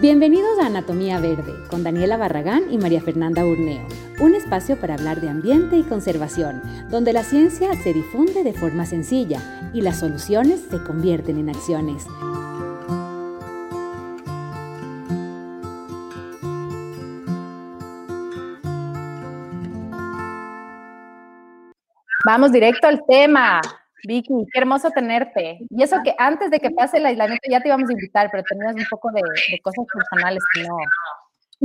Bienvenidos a Anatomía Verde con Daniela Barragán y María Fernanda Urneo, un espacio para hablar de ambiente y conservación, donde la ciencia se difunde de forma sencilla y las soluciones se convierten en acciones. Vamos directo al tema. Vicky, qué hermoso tenerte. Y eso que antes de que pase el aislamiento ya te íbamos a invitar, pero tenías un poco de, cosas personales que no.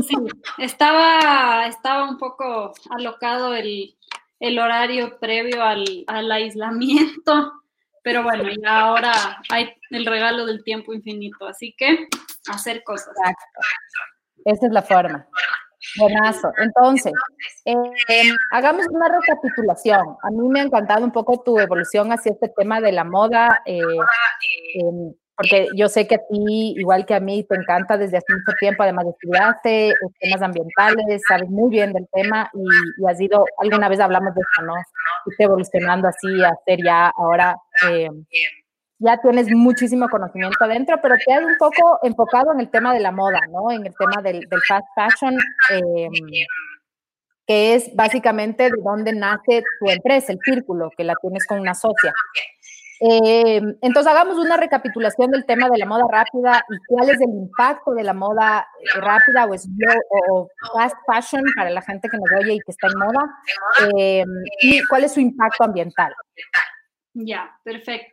Sí, estaba, estaba un poco alocado el, horario previo al, aislamiento, pero bueno, ya ahora hay el regalo del tiempo infinito, así que hacer cosas. Exacto. Esa es la forma. Buenazo. Entonces, eh, hagamos una recapitulación. A mí me ha encantado un poco tu evolución hacia este tema de la moda, eh, em, porque yo sé que a ti, igual que a mí, te encanta desde hace mucho tiempo, además de estudiarte temas ambientales, sabes muy bien del tema y, has ido, alguna vez hablamos de eso, ¿no? Y evolucionando así a ser ya ahora em, ya tienes muchísimo conocimiento adentro, pero te has un poco enfocado en el tema de la moda, ¿no? En el tema del, fast fashion, em, que es básicamente de dónde nace tu empresa, el círculo, que la tienes con una socia. Em, entonces, hagamos una recapitulación del tema de la moda rápida y cuál es el impacto de la moda rápida o, o, fast fashion para la gente que nos oye y que está en moda, em, y cuál es su impacto ambiental. Ya, perfecto.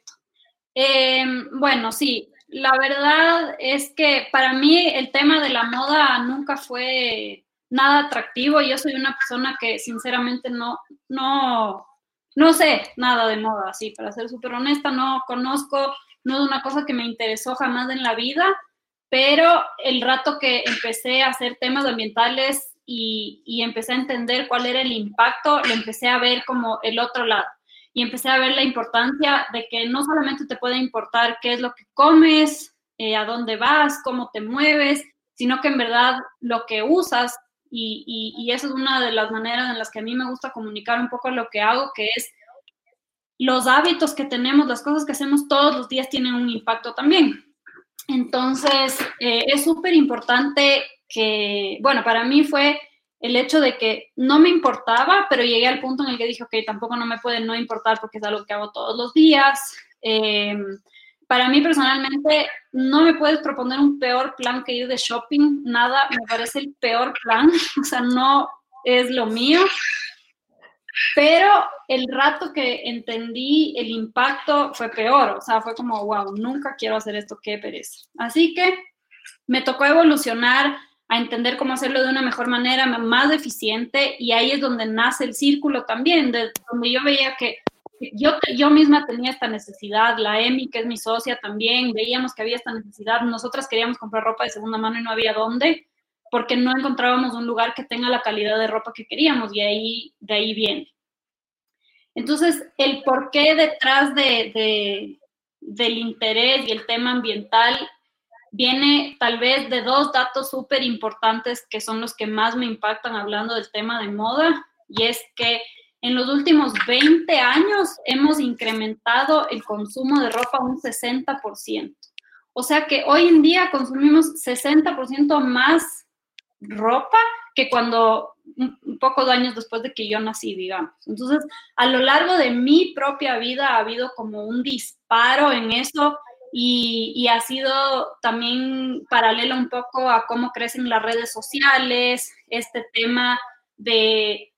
Em, bueno, sí, la verdad es que para mí el tema de la moda nunca fue nada atractivo. Yo soy una persona que sinceramente no, no, no sé nada de moda, así, para ser súper honesta, no conozco, no es una cosa que me interesó jamás en la vida, pero el rato que empecé a hacer temas ambientales y, y empecé a entender cuál era el impacto, lo empecé a ver como el otro lado y empecé a ver la importancia de que no solamente te puede importar qué es lo que comes, eh, a dónde vas, cómo te mueves, sino que en verdad lo que usas, y, y, eso es una de las maneras en las que a mí me gusta comunicar un poco lo que hago, que es los hábitos que tenemos, las cosas que hacemos todos los días tienen un impacto también. Entonces, eh, es súper importante que, bueno, para mí fue el hecho de que no me importaba, pero llegué al punto en el que dije, ok, tampoco no me puede no importar porque es algo que hago todos los días. Eh, para mí personalmente, no me puedes proponer un peor plan que ir de shopping, nada, me parece el peor plan, o sea, no es lo mío. Pero el rato que entendí el impacto fue peor, o sea, fue como, wow, nunca quiero hacer esto, qué pereza. Así que me tocó evolucionar a entender cómo hacerlo de una mejor manera, más eficiente, y ahí es donde nace el círculo también, de donde yo veía que yo, yo misma tenía esta necesidad, la Emi, que es mi socia también, veíamos que había esta necesidad, nosotras queríamos comprar ropa de segunda mano y no había dónde, porque no encontrábamos un lugar que tenga la calidad de ropa que queríamos, y ahí, de ahí viene. Entonces, el porqué detrás de, de, del interés y el tema ambiental viene tal vez de dos datos súper importantes que son los que más me impactan hablando del tema de moda, y es que en los últimos 20 años hemos incrementado el consumo de ropa un 60%. O sea que hoy en día consumimos 60% más ropa que cuando pocos años después de que yo nací, digamos. Entonces, a lo largo de mi propia vida ha habido como un disparo en eso y, ha sido también paralelo un poco a cómo crecen las redes sociales, este tema de,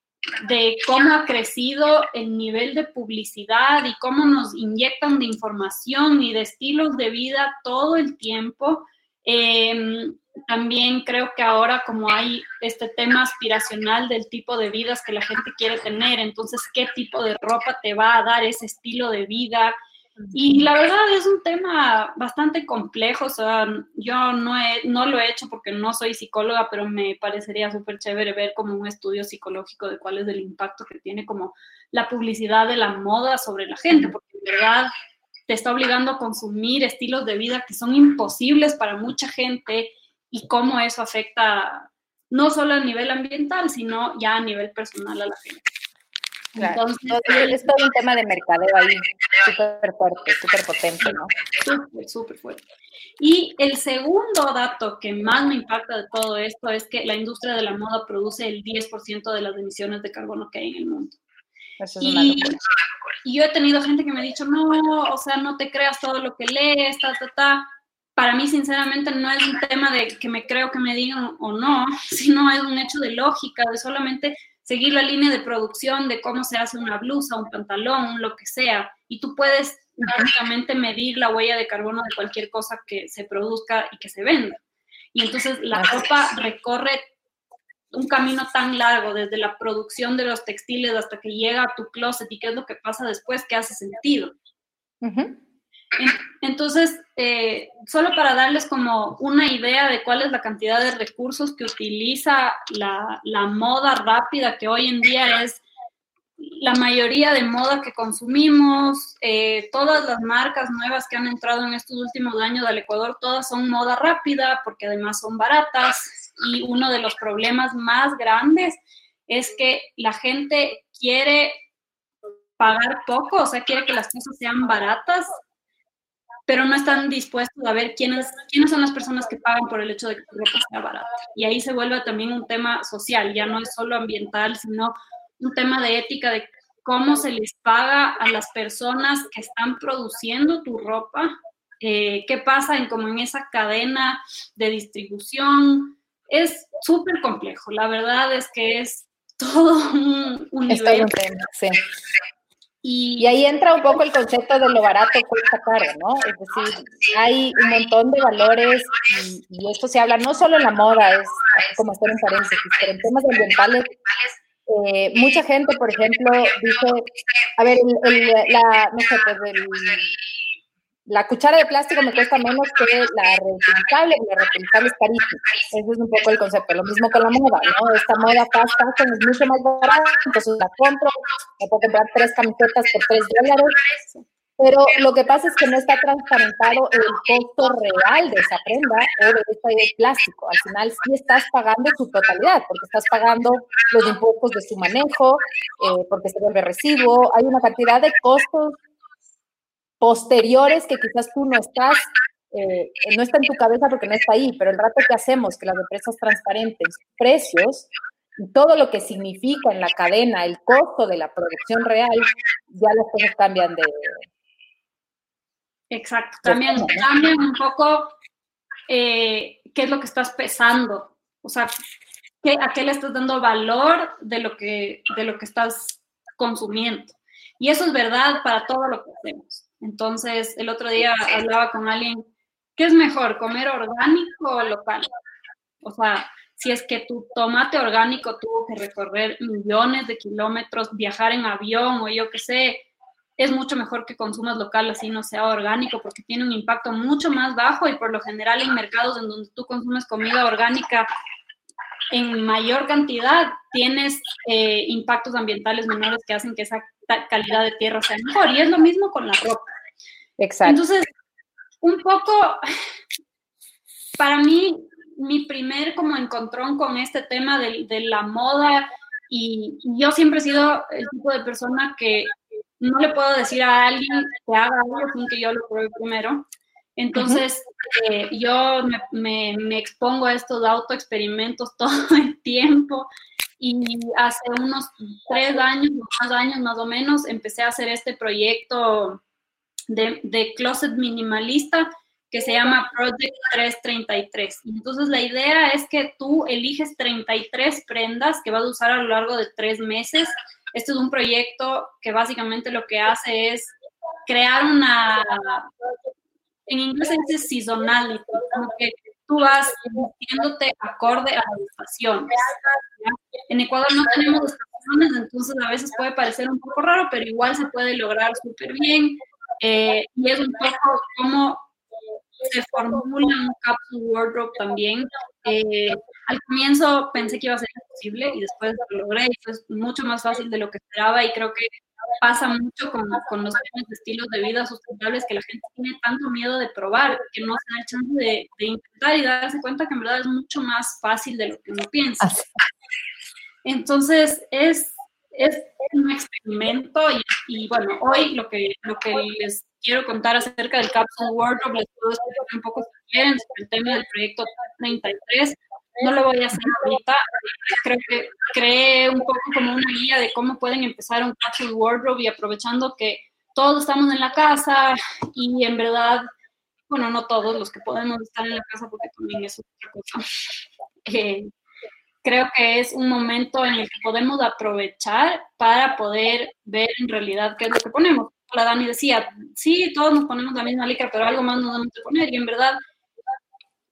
de cómo ha crecido el nivel de publicidad y cómo nos inyectan de información y de estilos de vida todo el tiempo. Em, también creo que ahora como hay este tema aspiracional del tipo de vidas que la gente quiere tener, entonces qué tipo de ropa te va a dar ese estilo de vida, y la verdad es un tema bastante complejo, o sea, yo no, he, no lo he hecho porque no soy psicóloga, pero me parecería súper chévere ver como un estudio psicológico de cuál es el impacto que tiene como la publicidad de la moda sobre la gente, porque en verdad te está obligando a consumir estilos de vida que son imposibles para mucha gente y cómo eso afecta no solo a nivel ambiental, sino ya a nivel personal a la gente. Entonces, es todo un tema de mercadeo ahí, súper fuerte, súper potente, ¿no? Súper, súper fuerte. Y el segundo dato que más me impacta de todo esto es que la industria de la moda produce el 10% de las emisiones de carbono que hay en el mundo. Eso es y, y yo he tenido gente que me ha dicho, no, o sea, no te creas todo lo que lees, ta, ta, ta. Para mí, sinceramente, no es un tema de que me creo que me digan o no, sino es un hecho de lógica, de solamente seguir la línea de producción de cómo se hace una blusa, un pantalón, lo que sea. Y tú puedes básicamente medir la huella de carbono de cualquier cosa que se produzca y que se venda. Y entonces la ropa recorre un camino tan largo, desde la producción de los textiles hasta que llega a tu closet y qué es lo que pasa después, que hace sentido. Entonces, eh, solo para darles como una idea de cuál es la cantidad de recursos que utiliza la, moda rápida, que hoy en día es la mayoría de moda que consumimos, eh, todas las marcas nuevas que han entrado en estos últimos años al Ecuador, todas son moda rápida porque además son baratas y uno de los problemas más grandes es que la gente quiere pagar poco, o sea, quiere que las cosas sean baratas, pero no están dispuestos a ver quiénes, quiénes son las personas que pagan por el hecho de que tu ropa sea barata. Y ahí se vuelve también un tema social, ya no es solo ambiental, sino un tema de ética de cómo se les paga a las personas que están produciendo tu ropa, eh, qué pasa en como en esa cadena de distribución. Es súper complejo, la verdad es que es todo un universo. sí. Y, ahí entra un poco el concepto de lo barato cuesta caro, ¿no? Es decir, hay un montón de valores y, esto se habla no solo en la moda, es como hacer un paréntesis, pero en temas ambientales eh, mucha gente, por ejemplo, dice, a ver, la, no sé, pues la cuchara de plástico me cuesta menos que la reutilizable, la reutilizable es carísima. Ese es un poco el concepto. Lo mismo con la moda, ¿no? Esta moda fast fashion es mucho más barata, entonces la compro, me puedo comprar tres camisetas por tres dólares, pero lo que pasa es que no está transparentado el costo real de esa prenda o de este plástico. Al final sí estás pagando su totalidad, porque estás pagando los impuestos de su manejo, eh, porque se vuelve recibo. Hay una cantidad de costos posteriores que quizás tú no estás, eh, no está en tu cabeza porque no está ahí, pero el rato que hacemos que las empresas transparentes precios, y todo lo que significa en la cadena el costo de la producción real, ya las cosas cambian de, Exacto, también cambian un poco eh, qué es lo que estás pesando, o sea, ¿qué, a qué le estás dando valor de lo, que, de lo que estás consumiendo. Y eso es verdad para todo lo que hacemos. Entonces, el otro día hablaba con alguien, ¿qué es mejor, comer orgánico o local? O sea, si es que tu tomate orgánico tuvo que recorrer millones de kilómetros, viajar en avión o yo qué sé, es mucho mejor que consumas local, así no sea orgánico, porque tiene un impacto mucho más bajo y por lo general en mercados en donde tú consumes comida orgánica en mayor cantidad, tienes eh, impactos ambientales menores que hacen que esa calidad de tierra sea mejor. Y es lo mismo con la ropa. Exacto. Entonces, un poco, para mí, mi primer como encontrón con este tema de, de la moda, y yo siempre he sido el tipo de persona que no le puedo decir a alguien que haga algo sin que yo lo pruebe primero. Entonces, eh, yo me, me, expongo a estos autoexperimentos todo el tiempo y hace unos tres años, más años más o menos, empecé a hacer este proyecto de, de closet minimalista que se llama Project 333. Entonces, la idea es que tú eliges 33 prendas que vas a usar a lo largo de tres meses este es un proyecto que básicamente lo que hace es crear una, en inglés se dice seasonality, como que tú vas vistiéndote acorde a las estaciones. En Ecuador no tenemos estaciones, entonces a veces puede parecer un poco raro, pero igual se puede lograr súper bien. Eh, y es un poco como se formula un capsule wardrobe también. Eh, al comienzo pensé que iba a ser imposible y después lo logré y fue mucho más fácil de lo que esperaba y creo que pasa mucho con, con los estilos de vida sustentables que la gente tiene tanto miedo de probar que no se da el chance de, de, intentar y darse cuenta que en verdad es mucho más fácil de lo que uno piensa. Entonces es es un experimento y, bueno, hoy lo que, lo que les quiero contar acerca del Capsule Wardrobe, les puedo explicar un poco si quieren sobre el tema del proyecto 33. No lo voy a hacer ahorita, creo que creé un poco como una guía de cómo pueden empezar un Capsule Wardrobe y aprovechando que todos estamos en la casa y en verdad, bueno, no todos los que podemos estar en la casa porque también es otra cosa. Eh, creo que es un momento en el que podemos aprovechar para poder ver en realidad qué es lo que ponemos. La Dani decía, sí, todos nos ponemos la misma licra, pero algo más nos damos que poner. Y en verdad,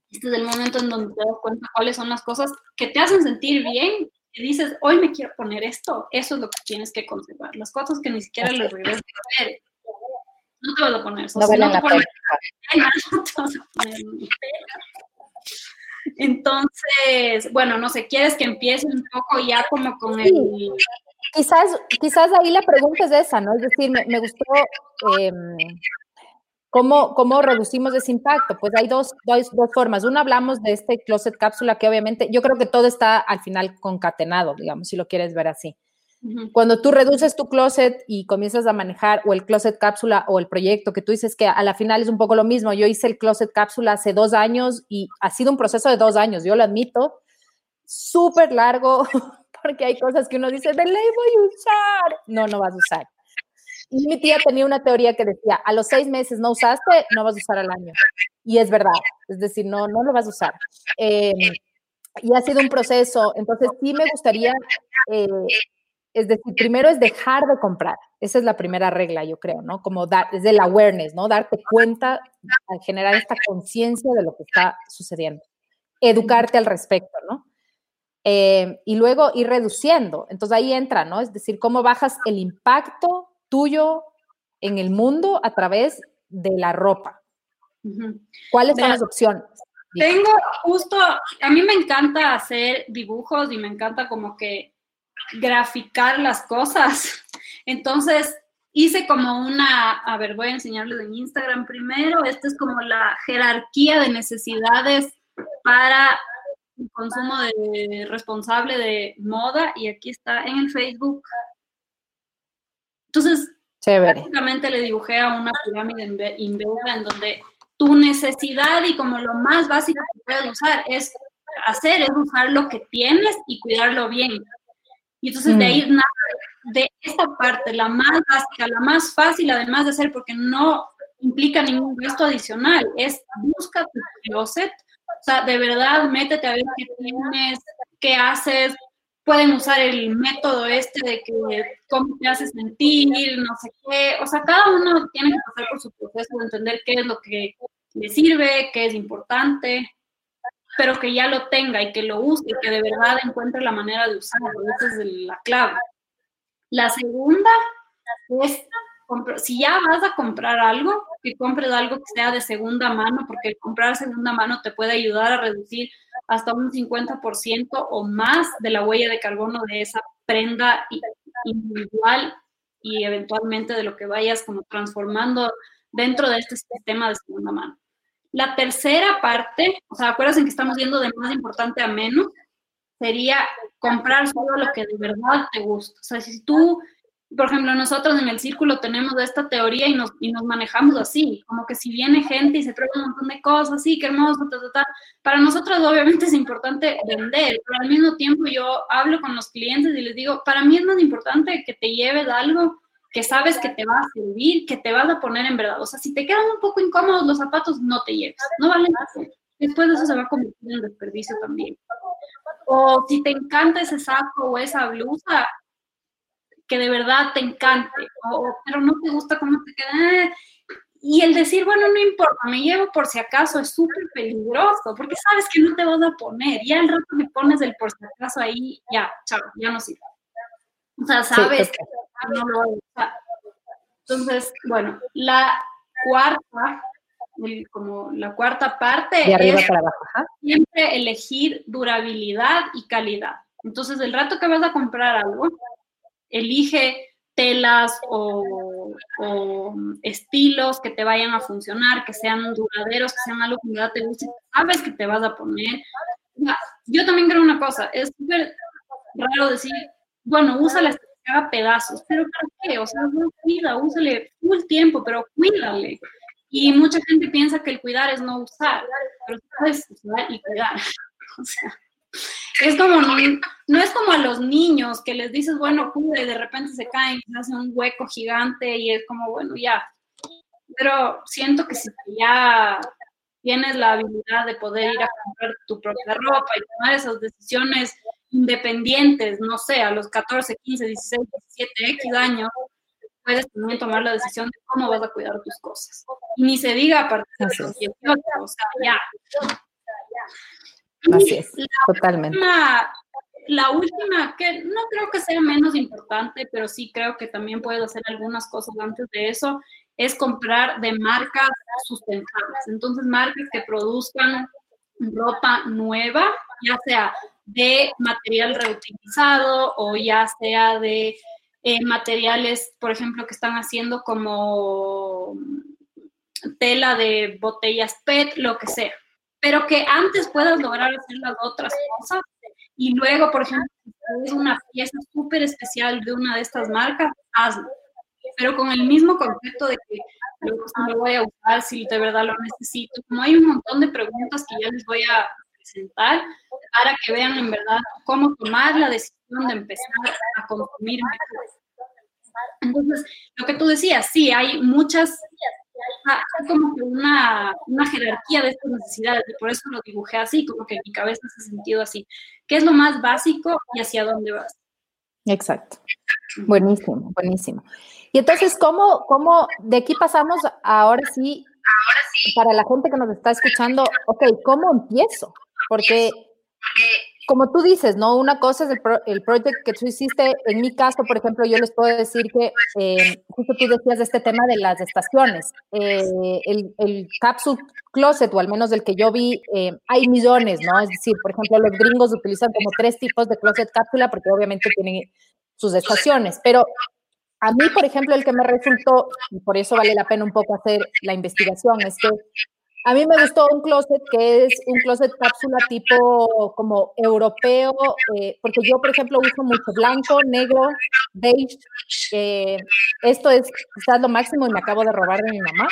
este es el momento en donde te das cuenta cuáles son las cosas que te hacen sentir bien y dices, hoy me quiero poner esto. Eso es lo que tienes que conservar. Las cosas que ni siquiera les regresas a ver. No te vas a poner. No, no te poner, no te vas a poner entonces, bueno, no sé, ¿quieres que empiece un poco ya como con el... Quizás, quizás ahí la pregunta es esa, ¿no? Es decir, me, gustó em, cómo, cómo reducimos ese impacto. Pues hay dos, dos, dos formas. Una, hablamos de este closet cápsula que obviamente, yo creo que todo está al final concatenado, digamos, si lo quieres ver así. Cuando tú reduces tu closet y comienzas a manejar o el closet cápsula o el proyecto que tú dices que a la final es un poco lo mismo. Yo hice el closet cápsula hace dos años y ha sido un proceso de dos años, yo lo admito, súper largo, porque hay cosas que uno dice, de ley voy a usar. No, no vas a usar. Y mi tía tenía una teoría que decía, a los seis meses no usaste, no vas a usar al año. Y es verdad, es decir, no, no lo vas a usar. Em, y ha sido un proceso, entonces sí me gustaría eh, es decir, primero es dejar de comprar. Esa es la primera regla, yo creo, ¿no? Como dar, es del awareness, ¿no? Darte cuenta, generar esta conciencia de lo que está sucediendo. Educarte al respecto, ¿no? Eh, y luego ir reduciendo. Entonces ahí entra, ¿no? Es decir, cómo bajas el impacto tuyo en el mundo a través de la ropa. ¿Cuáles son las opciones? Tengo justo, a mí me encanta hacer dibujos y me encanta como que graficar las cosas. Entonces, hice como una, a ver, voy a enseñarles en Instagram primero, esta es como la jerarquía de necesidades para el consumo de, responsable de moda y aquí está en el Facebook. Entonces, básicamente le dibujé a una pirámide inversa en donde tu necesidad y como lo más básico que puedes usar es hacer, es usar lo que tienes y cuidarlo bien. Y entonces de ahí mm. de esta parte, la más básica, la más fácil además de hacer, porque no implica ningún gasto adicional, es busca tu closet, o sea, de verdad, métete a ver qué tienes, qué haces, pueden usar el método este de que cómo te hace sentir, no sé qué, o sea, cada uno tiene que pasar por su proceso de entender qué es lo que le sirve, qué es importante pero que ya lo tenga y que lo use y que de verdad encuentre la manera de usarlo. Esa es la clave. La segunda es, si ya vas a comprar algo, que compres algo que sea de segunda mano, porque comprar segunda mano te puede ayudar a reducir hasta un 50% o más de la huella de carbono de esa prenda individual y eventualmente de lo que vayas como transformando dentro de este sistema de segunda mano. La tercera parte, o sea, acuérdense que estamos yendo de más importante a menos, sería comprar solo lo que de verdad te gusta. O sea, si tú, por ejemplo, nosotros en el círculo tenemos esta teoría y nos, y nos manejamos así, como que si viene gente y se prueba un montón de cosas, sí, qué hermoso, ta, ta, ta. para nosotros obviamente es importante vender, pero al mismo tiempo yo hablo con los clientes y les digo, para mí es más importante que te lleves algo que sabes que te va a servir, que te vas a poner en verdad. O sea, si te quedan un poco incómodos los zapatos, no te lleves, no valen nada. Después de eso se va a convertir en desperdicio también. O si te encanta ese saco o esa blusa, que de verdad te encante, o, pero no te gusta cómo te queda. Eh, y el decir, bueno, no importa, me llevo por si acaso, es súper peligroso, porque sabes que no te vas a poner. Ya el rato que pones el por si acaso ahí, ya, chao, ya no sirve. O sea, sabes que no lo Entonces, bueno, la cuarta, como la cuarta parte es siempre elegir durabilidad y calidad. Entonces, el rato que vas a comprar algo, elige telas o, estilos que te vayan a funcionar, que sean duraderos, que sean algo que te guste, sabes que te vas a poner. Yo también creo una cosa, es súper raro decir, bueno, usa las se haga pedazos. ¿Pero para qué? O sea, no cuida, úsale full tiempo, pero cuídale. Y mucha gente piensa que el cuidar es no usar, pero sabes usar y cuidar. O sea, es como, no, no, es como a los niños que les dices, bueno, cuida y de repente se caen y se hace un hueco gigante y es como, bueno, ya. Pero siento que si ya tienes la habilidad de poder ir a comprar tu propia ropa y tomar esas decisiones independientes, no sé, a los 14, 15, 16, 17, X años, puedes también tomar la decisión de cómo vas a cuidar tus cosas. Y ni se diga a partir de los 18, o sea, ya. Así es, totalmente. la última, que no creo que sea menos importante, pero sí creo que también puedes hacer algunas cosas antes de eso, es comprar de marcas sustentables. Entonces, marcas que produzcan ropa nueva, ya sea de material reutilizado o ya sea de eh, materiales, por ejemplo, que están haciendo como tela de botellas PET, lo que sea. Pero que antes puedas lograr hacer las otras cosas y luego, por ejemplo, es una pieza súper especial de una de estas marcas, hazlo. Pero con el mismo concepto de que lo voy a usar si de verdad lo necesito. Como hay un montón de preguntas que ya les voy a presentar para que vean en verdad cómo tomar la decisión de empezar a consumir Entonces, lo que tú decías, sí, hay muchas, hay como que una, una jerarquía de estas necesidades y por eso lo dibujé así, como que en mi cabeza hace sentido así. ¿Qué es lo más básico y hacia dónde vas? Exacto. Buenísimo, buenísimo. Y entonces, ¿cómo, cómo de aquí pasamos ahora sí, para la gente que nos está escuchando, ok, ¿cómo empiezo? Porque, como tú dices, ¿no? Una cosa es el, el proyecto que tú hiciste. En mi caso, por ejemplo, yo les puedo decir que, eh, justo tú decías de este tema de las estaciones. Eh, el, el capsule closet, o al menos del que yo vi, eh, hay millones, ¿no? Es decir, por ejemplo, los gringos utilizan como tres tipos de closet cápsula porque obviamente tienen sus estaciones, pero a mí, por ejemplo, el que me resultó, y por eso vale la pena un poco hacer la investigación, es que a mí me gustó un closet que es un closet cápsula tipo como europeo, eh, porque yo, por ejemplo, uso mucho blanco, negro, beige. Eh, esto es quizás lo máximo y me acabo de robar de mi mamá.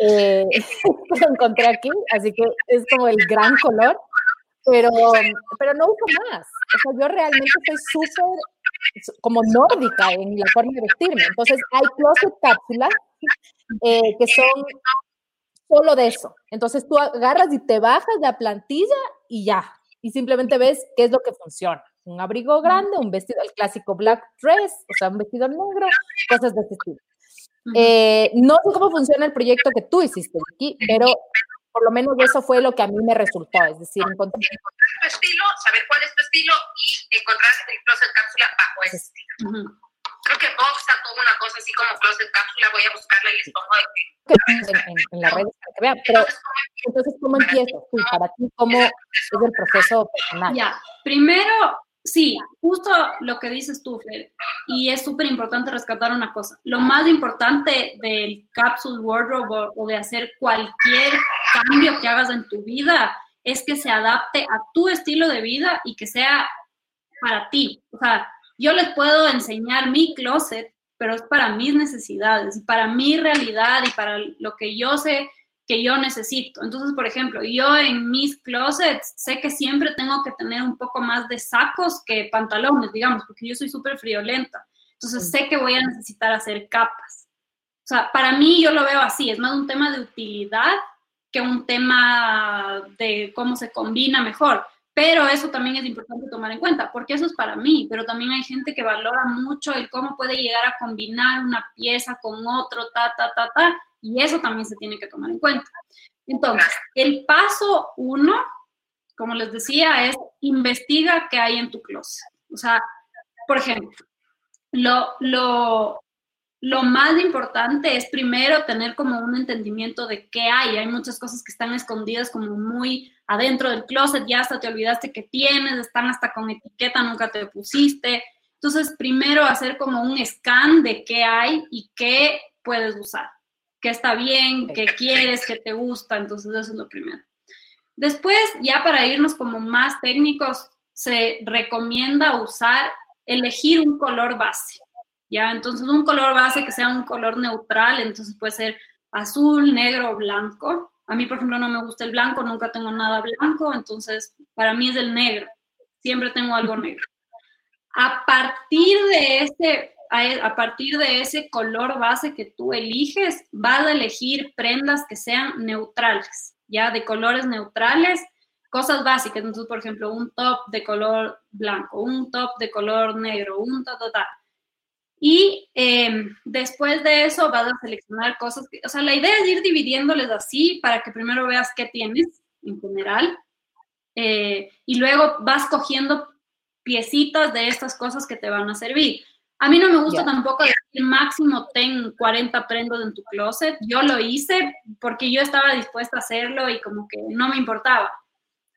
Eh, lo encontré aquí, así que es como el gran color, pero, pero no uso más. O sea, yo realmente soy súper como nórdica en la forma de vestirme. Entonces hay closet cápsulas eh, que son solo de eso. Entonces tú agarras y te bajas de la plantilla y ya. Y simplemente ves qué es lo que funciona. Un abrigo grande, un vestido, el clásico black dress, o sea, un vestido negro, cosas de ese estilo. Eh, no sé cómo funciona el proyecto que tú hiciste aquí, pero por lo menos eso fue lo que a mí me resultó, es decir, encontrar, tu estilo, saber cuál es tu estilo y encontrar el closet cápsula bajo ese estilo. Creo que Vox sacó una cosa así como closet cápsula, voy a buscarla y les pongo en, en, en las redes para que vean, pero entonces, ¿cómo empiezas tú? Para ti, ¿cómo es el proceso personal? Ya, primero Sí, justo lo que dices tú, Fer. Y es súper importante rescatar una cosa. Lo más importante del capsule wardrobe o, de hacer cualquier cambio que hagas en tu vida es que se adapte a tu estilo de vida y que sea para ti. O sea, yo les puedo enseñar mi closet, pero es para mis necesidades y para mi realidad y para lo que yo sé que yo necesito. Entonces, por ejemplo, yo en mis closets sé que siempre tengo que tener un poco más de sacos que pantalones, digamos, porque yo soy súper friolenta. Entonces, sé que voy a necesitar hacer capas. O sea, para mí yo lo veo así, es más un tema de utilidad que un tema de cómo se combina mejor. Pero eso también es importante tomar en cuenta, porque eso es para mí, pero también hay gente que valora mucho el cómo puede llegar a combinar una pieza con otro, ta, ta, ta, ta, y eso también se tiene que tomar en cuenta. Entonces, el paso uno, como les decía, es investiga qué hay en tu closet. O sea, por ejemplo, lo, lo, lo más importante es primero tener como un entendimiento de qué hay. Hay muchas cosas que están escondidas como muy adentro del closet, ya hasta te olvidaste que tienes, están hasta con etiqueta, nunca te pusiste. Entonces, primero hacer como un scan de qué hay y qué puedes usar qué está bien, qué quieres, qué te gusta, entonces eso es lo primero. Después, ya para irnos como más técnicos, se recomienda usar elegir un color base, ¿ya? Entonces, un color base que sea un color neutral, entonces puede ser azul, negro o blanco. A mí, por ejemplo, no me gusta el blanco, nunca tengo nada blanco, entonces para mí es el negro. Siempre tengo algo negro. A partir de ese, a partir de ese color base que tú eliges, vas a elegir prendas que sean neutrales, ya de colores neutrales, cosas básicas. Entonces, por ejemplo, un top de color blanco, un top de color negro, un ta, ta, ta. Y em, después de eso vas a seleccionar cosas, que, o sea, la idea es ir dividiéndoles así para que primero veas qué tienes en general eh, y luego vas cogiendo piecitas de estas cosas que te van a servir. A mí no me gusta tampoco decir máximo ten 40 prendas en tu closet. Yo lo hice porque yo estaba dispuesta a hacerlo y como que no me importaba.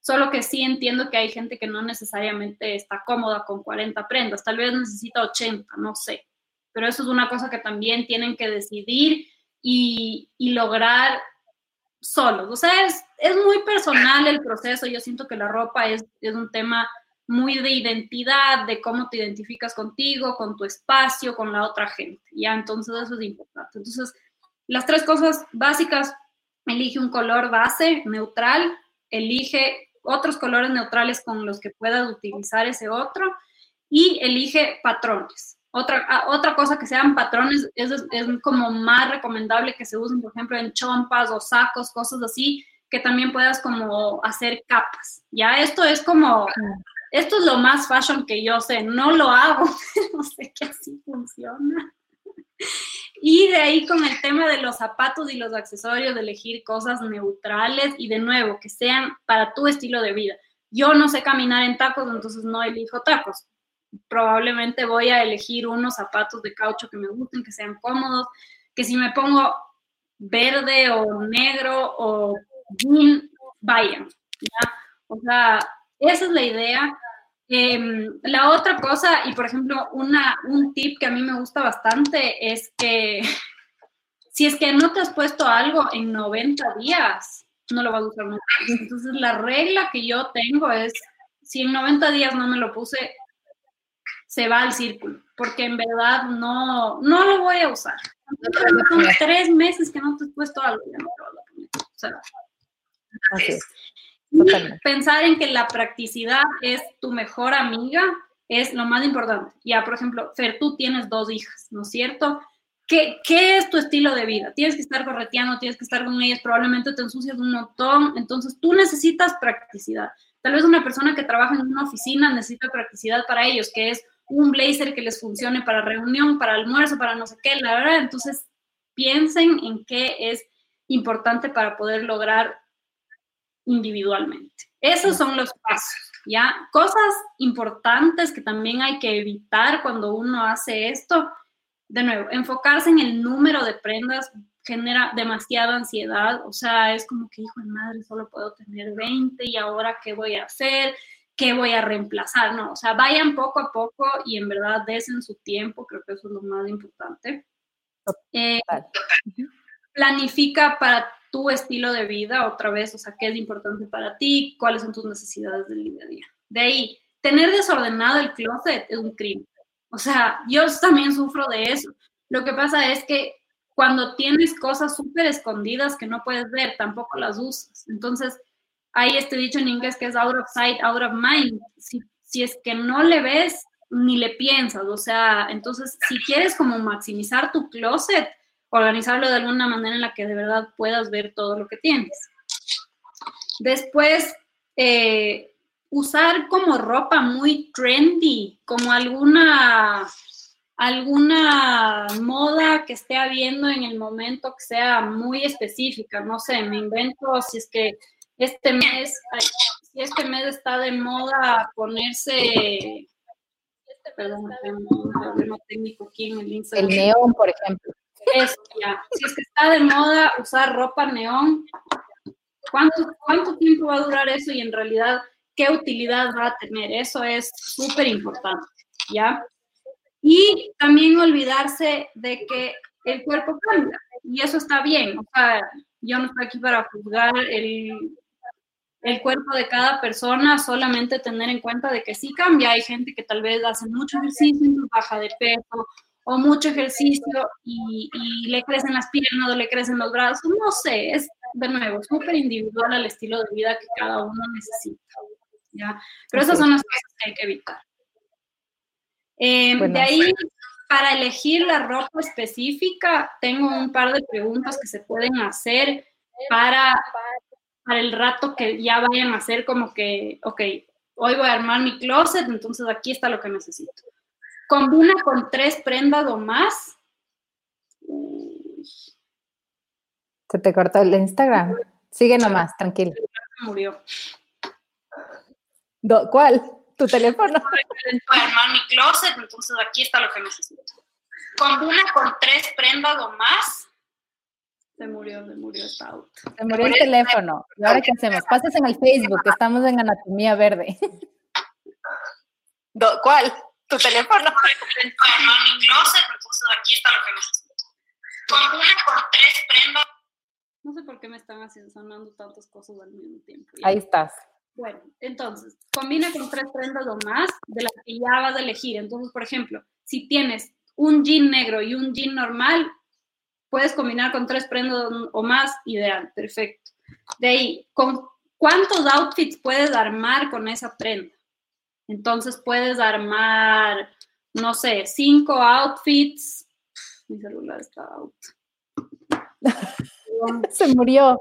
Solo que sí entiendo que hay gente que no necesariamente está cómoda con 40 prendas, tal vez necesita 80, no sé pero eso es una cosa que también tienen que decidir y, lograr solos. O sea, es, muy personal el proceso. Yo siento que la ropa es, es un tema muy de identidad, de cómo te identificas contigo, con tu espacio, con la otra gente. Ya, entonces eso es importante. Entonces, las tres cosas básicas, elige un color base neutral, elige otros colores neutrales con los que puedas utilizar ese otro y elige patrones. Otra, ah, otra cosa que sean patrones es, es, como más recomendable que se usen, por ejemplo, en chompas o sacos, cosas así, que también puedas como hacer capas. Ya esto es como, esto es lo más fashion que yo sé, no lo hago, no sé que así funciona. Y de ahí con el tema de los zapatos y los accesorios, de elegir cosas neutrales y de nuevo, que sean para tu estilo de vida. Yo no sé caminar en tacos, entonces no elijo tacos probablemente voy a elegir unos zapatos de caucho que me gusten, que sean cómodos, que si me pongo verde o negro o jean, vayan. O sea, esa es la idea. Em, la otra cosa, y por ejemplo, una, un tip que a mí me gusta bastante es que si es que no te has puesto algo en 90 días, no lo vas a usar nunca. Entonces, la regla que yo tengo es, si en 90 días no me lo puse, se va al círculo, porque en verdad no, no lo voy a usar. Son tres meses que no te he puesto algo, ya no te O sea, Así es. pensar en que la practicidad es tu mejor amiga es lo más importante. Ya, por ejemplo, Fer, tú tienes dos hijas, ¿no es cierto? ¿Qué, ¿Qué, es tu estilo de vida? Tienes que estar correteando, tienes que estar con ellas, probablemente te ensucias un montón, entonces tú necesitas practicidad. Tal vez una persona que trabaja en una oficina necesita practicidad para ellos, que es un blazer que les funcione para reunión, para almuerzo, para no sé qué, la verdad. Entonces, piensen en qué es importante para poder lograr individualmente. Esos son los pasos, ¿ya? Cosas importantes que también hay que evitar cuando uno hace esto. De nuevo, enfocarse en el número de prendas genera demasiada ansiedad, o sea, es como que, hijo de madre, solo puedo tener 20 y ahora qué voy a hacer, qué voy a reemplazar, no, o sea, vayan poco a poco y en verdad desen su tiempo, creo que eso es lo más importante. Eh, planifica para tu estilo de vida otra vez, o sea, qué es importante para ti, cuáles son tus necesidades del día a día. De ahí, tener desordenado el closet es un crimen. O sea, yo también sufro de eso. Lo que pasa es que cuando tienes cosas súper escondidas que no puedes ver, tampoco las usas. Entonces, hay este dicho en inglés que es out of sight, out of mind. Si, si es que no le ves, ni le piensas. O sea, entonces, si quieres como maximizar tu closet, organizarlo de alguna manera en la que de verdad puedas ver todo lo que tienes. Después, eh, usar como ropa muy trendy, como alguna alguna moda que esté habiendo en el momento que sea muy específica, no sé, me invento si es que este mes, si este mes está de moda ponerse, perdón, un problema técnico aquí en el Instagram. El neón, por ejemplo. Eso, ya. Si es que está de moda usar ropa neón, ¿cuánto, ¿cuánto tiempo va a durar eso y en realidad qué utilidad va a tener? Eso es súper importante, ¿ya? Y también olvidarse de que el cuerpo cambia y eso está bien. O sea, yo no estoy aquí para juzgar el, el cuerpo de cada persona, solamente tener en cuenta de que sí cambia. Hay gente que tal vez hace mucho ejercicio, baja de peso, o mucho ejercicio y, le crecen las piernas o le crecen los brazos, no sé, es de nuevo súper individual al estilo de vida que cada uno necesita. ¿ya? Pero esas son las cosas que hay que evitar. Em, de ahí, para elegir la ropa específica, tengo un par de preguntas que se pueden hacer para, para el rato que ya vayan a hacer como que, ok, hoy voy a armar mi closet, entonces aquí está lo que necesito. Combina con tres prendas o más. Se te cortó el Instagram. Sigue nomás, tranquilo. Murió. ¿Cuál? ¿Tu teléfono? armar mi closet, entonces aquí está lo que necesito. Combina con tres prendas o más. Se murió, se murió esta auto. Se murió el teléfono. ¿Y ahora qué hacemos? Pasas en el Facebook, estamos en Anatomía Verde. ¿Cuál? tu teléfono. mi closet, entonces aquí está lo que necesito. Combina con tres prendas. No sé por qué me están haciendo, sonando tantas cosas al mismo tiempo. Ahí estás. Bueno, entonces, combina con tres prendas o más de las que ya vas a elegir. Entonces, por ejemplo, si tienes un jean negro y un jean normal, puedes combinar con tres prendas o más, ideal, perfecto. De ahí, ¿con cuántos outfits puedes armar con esa prenda? Entonces puedes armar, no sé, cinco outfits. Mi celular está out. Se murió.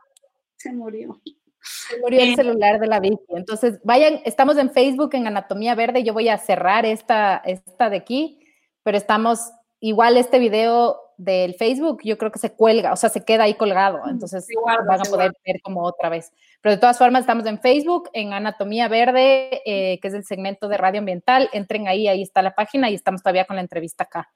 Se murió. Se murió el eh, celular de la Vicky. Entonces, vayan, estamos en Facebook en Anatomía Verde. Yo voy a cerrar esta, esta de aquí, pero estamos igual este video del Facebook, yo creo que se cuelga, o sea, se queda ahí colgado, entonces van a poder ver como otra vez. Pero de todas formas, estamos en Facebook, en Anatomía Verde, eh, que es el segmento de radio ambiental, entren ahí, ahí está la página y estamos todavía con la entrevista acá.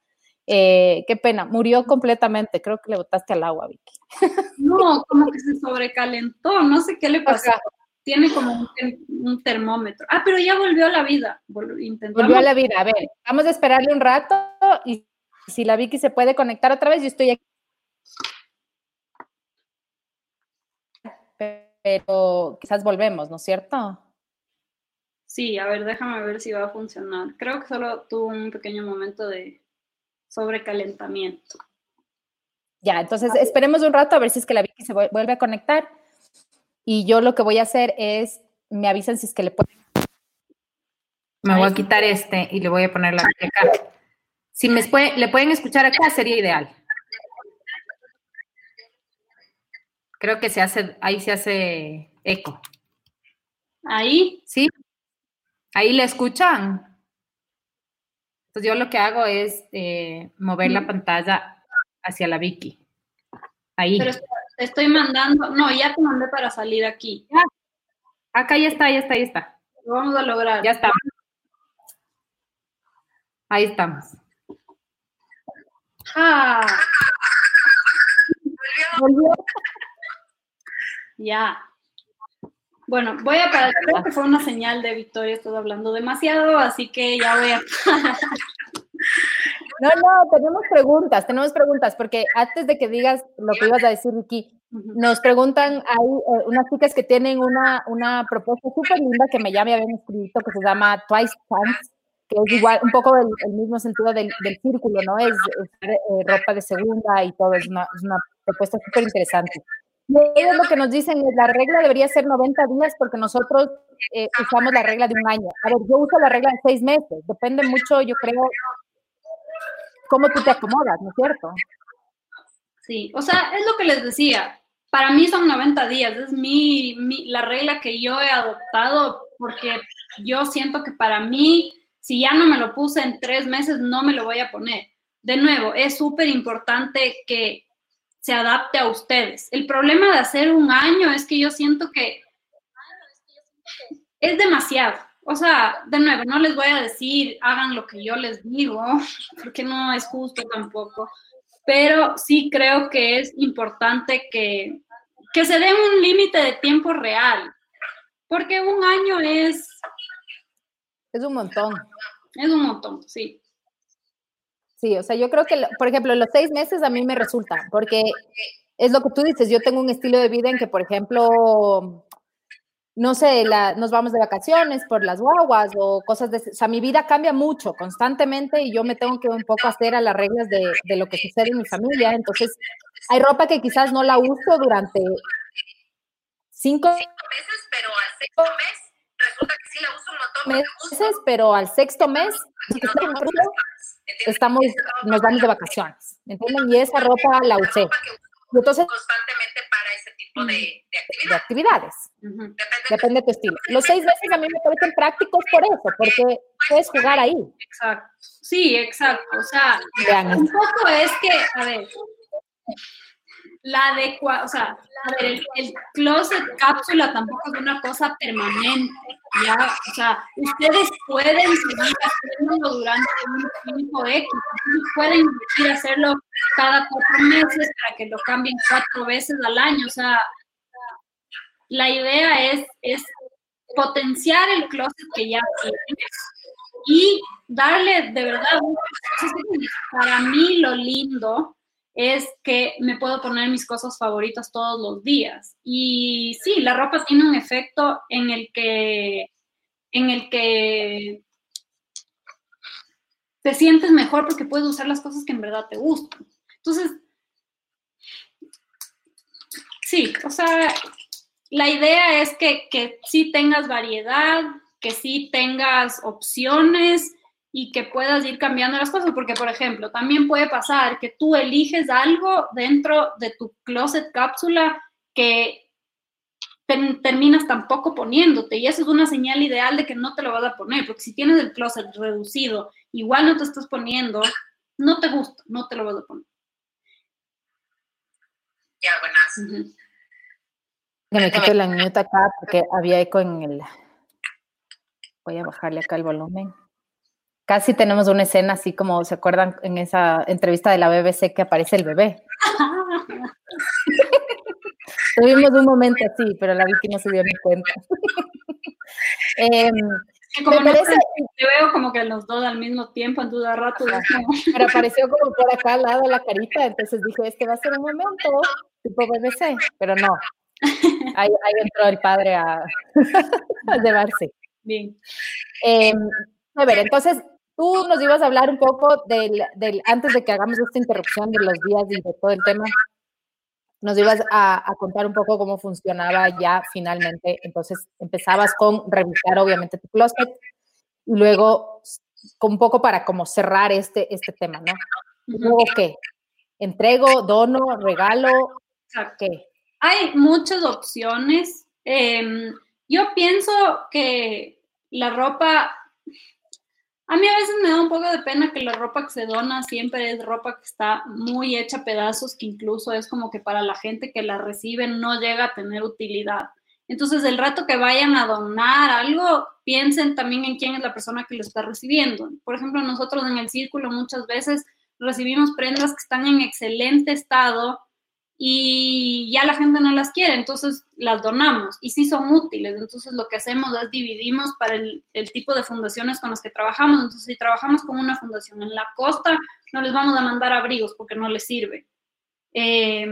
Eh, qué pena, murió completamente, creo que le botaste al agua, Vicky. No, como que se sobrecalentó, no sé qué le pasó. Tiene como un, termómetro. Ah, pero ya volvió a la vida. Volvió a la vida. A ver, vamos a esperarle un rato y si la Vicky se puede conectar otra vez, yo estoy aquí. Pero quizás volvemos, ¿no es cierto? Sí, a ver, déjame ver si va a funcionar. Creo que solo tuvo un pequeño momento de sobrecalentamiento. Ya, entonces esperemos un rato a ver si es que la Vicky se vuelve a conectar. Y yo lo que voy a hacer es, me avisan si es que le pueden. Me voy a quitar este y le voy a poner la Vicky acá. Si me le pueden escuchar acá, sería ideal. Creo que se hace, ahí se hace eco. ¿Ahí? Sí. Ahí le escuchan. Entonces yo lo que hago es eh, mover la mm. pantalla hacia la Vicky. Ahí. Pero estoy mandando, no, ya te mandé para salir aquí. Acá ya está, ya está, ya está. Lo vamos a lograr. Ya está. Ahí estamos. Ah. Ya. Bueno, voy a parar. Creo que fue una señal de Victoria. Estoy hablando demasiado, así que ya voy a. No, no, tenemos preguntas, tenemos preguntas, porque antes de que digas lo que ibas a decir, Vicky, nos preguntan, hay eh, unas chicas que tienen una, una propuesta súper linda que me ya me habían escrito, que se llama Twice Chance, que es igual, un poco el, mismo sentido del, círculo, ¿no? Es, eh, ropa de segunda y todo, es una, propuesta súper interesante. Y ellos lo que nos dicen es la regla debería ser 90 días porque nosotros eh, usamos la regla de un año. A ver, yo uso la regla de seis meses, depende mucho, yo creo, cómo tú te acomodas, ¿no es cierto? Sí, o sea, es lo que les decía, para mí son 90 días, es mi, mi, la regla que yo he adoptado porque yo siento que para mí si ya no me lo puse en tres meses, no me lo voy a poner. De nuevo, es súper importante que se adapte a ustedes. El problema de hacer un año es que yo siento que es demasiado. O sea, de nuevo, no les voy a decir hagan lo que yo les digo, porque no es justo tampoco, pero sí creo que es importante que, que se den un límite de tiempo real, porque un año es es un montón. Es un montón, sí. Sí, o sea, yo creo que, por ejemplo, los seis meses a mí me resulta, porque es lo que tú dices, yo tengo un estilo de vida en que, por ejemplo, no sé, la, nos vamos de vacaciones por las guaguas o cosas de... O sea, mi vida cambia mucho constantemente y yo me tengo que un poco hacer a las reglas de, de lo que sucede en mi familia. Entonces, hay ropa que quizás no la uso durante cinco, meses, pero al sexto mes resulta que sí la uso un montón. Meses, pero al sexto mes estamos, nos vamos de vacaciones, ¿entienden? Y esa ropa la usé. entonces, constantemente para ese tipo de, de, actividades. Depende, de tu estilo. Los seis meses a mí me parecen prácticos por eso, porque puedes jugar ahí. Exacto. Sí, exacto. O sea, un poco es que, a ver, la adecua, o sea, a ver, el, closet cápsula tampoco es una cosa permanente, ¿ya? O sea, ustedes pueden seguir haciéndolo durante un tiempo X, pueden ir hacerlo cada cuatro meses para que lo cambien cuatro veces al año, o sea, la idea es, es potenciar el closet que ya tienes y darle de verdad, para mí lo lindo es que me puedo poner mis cosas favoritas todos los días. Y sí, la ropa tiene un efecto en el que, en el que te sientes mejor porque puedes usar las cosas que en verdad te gustan. Entonces, sí, o sea, la idea es que, que sí tengas variedad, que sí tengas opciones, y que puedas ir cambiando las cosas, porque por ejemplo, también puede pasar que tú eliges algo dentro de tu closet cápsula que terminas tampoco poniéndote y eso es una señal ideal de que no te lo vas a poner, porque si tienes el closet reducido, igual no te estás poniendo, no te gusta, no te lo vas a poner. Ya, buenas. Me quito la minuta acá porque había eco en el... Voy a bajarle acá el volumen. Casi tenemos una escena así como, ¿se acuerdan en esa entrevista de la BBC que aparece el bebé? Tuvimos un momento así, pero la Vicky no se dio ni cuenta. eh, como me parece, te veo como que los dos al mismo tiempo, en duda rato. Pero apareció como por acá al lado de la carita, entonces dije, este va a ser un momento tipo BBC, pero no. Ahí, ahí entró el padre a, a llevarse. Bien. Eh, a ver, entonces, Tú nos ibas a hablar un poco del, del, antes de que hagamos esta interrupción de los días y de todo el tema, nos ibas a, a, contar un poco cómo funcionaba ya finalmente. Entonces, empezabas con revisar obviamente tu closet y luego con un poco para como cerrar este, este tema, ¿no? luego, ¿qué? ¿Entrego, dono, regalo? ¿Qué? Hay muchas opciones. Eh, yo pienso que la ropa a mí a veces me da un poco de pena que la ropa que se dona siempre es ropa que está muy hecha pedazos, que incluso es como que para la gente que la recibe no llega a tener utilidad. Entonces, el rato que vayan a donar algo, piensen también en quién es la persona que lo está recibiendo. Por ejemplo, nosotros en el círculo muchas veces recibimos prendas que están en excelente estado y ya la gente no las quiere, entonces las donamos y sí son útiles. Entonces lo que hacemos es dividimos para el, tipo de fundaciones con las que trabajamos. Entonces si trabajamos con una fundación en la costa, no les vamos a mandar abrigos porque no les sirve. Eh,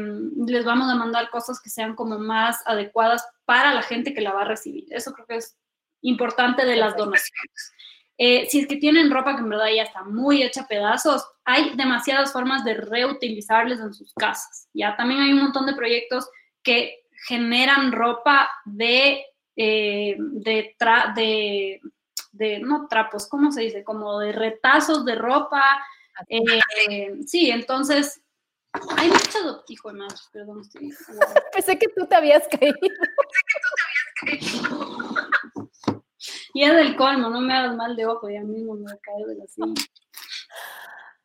les vamos a mandar cosas que sean como más adecuadas para la gente que la va a recibir. Eso creo que es importante de las donaciones. Eh, si es que tienen ropa que en verdad ya está muy hecha a pedazos, hay demasiadas formas de reutilizarles en sus casas. Ya también hay un montón de proyectos que generan ropa de, eh, de, de, de, no trapos, ¿cómo se dice? Como de retazos de ropa. Eh, sí, entonces hay muchas, hijo de madre, perdón, estoy... Pensé que tú te habías caído. Y es del colmo, no me hagas mal de ojo, ya mismo me voy a caer de la silla.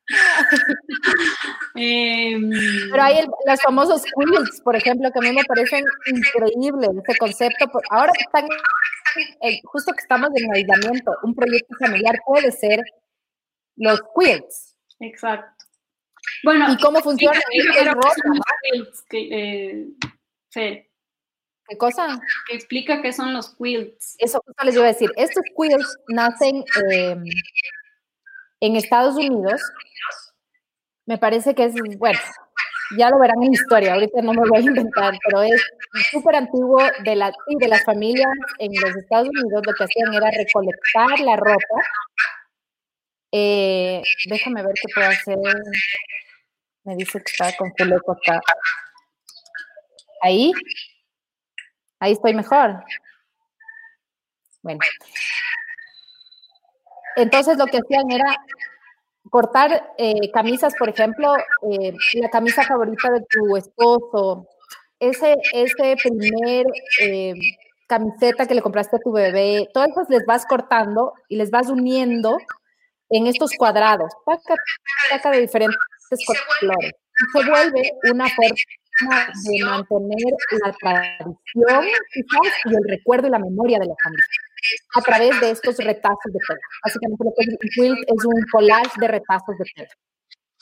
Em, Pero hay los famosos quilts, por ejemplo, que a mí me parecen increíbles ese concepto. Ahora están, eh, justo que estamos en aislamiento, un proyecto familiar puede ser los quilts. Exacto. Bueno, ¿y cómo funciona? ¿Qué cosa? Que explica qué son los quilts. Eso justo les iba a decir. Estos quilts nacen em, en Estados Unidos. Me parece que es, bueno, ya lo verán en historia, ahorita no me voy a inventar, pero es súper antiguo de, la, de las familias en los Estados Unidos, lo que hacían era recolectar la ropa. Eh, déjame ver qué puedo hacer. Me dice que está con eco acá. Ahí. Ahí estoy mejor. Bueno. Entonces lo que hacían era cortar eh, camisas, por ejemplo, eh, la camisa favorita de tu esposo, ese, ese primer eh, camiseta que le compraste a tu bebé, todas esas les vas cortando y les vas uniendo en estos cuadrados, saca de diferentes colores. Y se vuelve una forma de mantener la tradición quizás y el recuerdo y la memoria de la familia a través de estos retazos de tela. Básicamente lo que es un quilt es un collage de retazos de tela,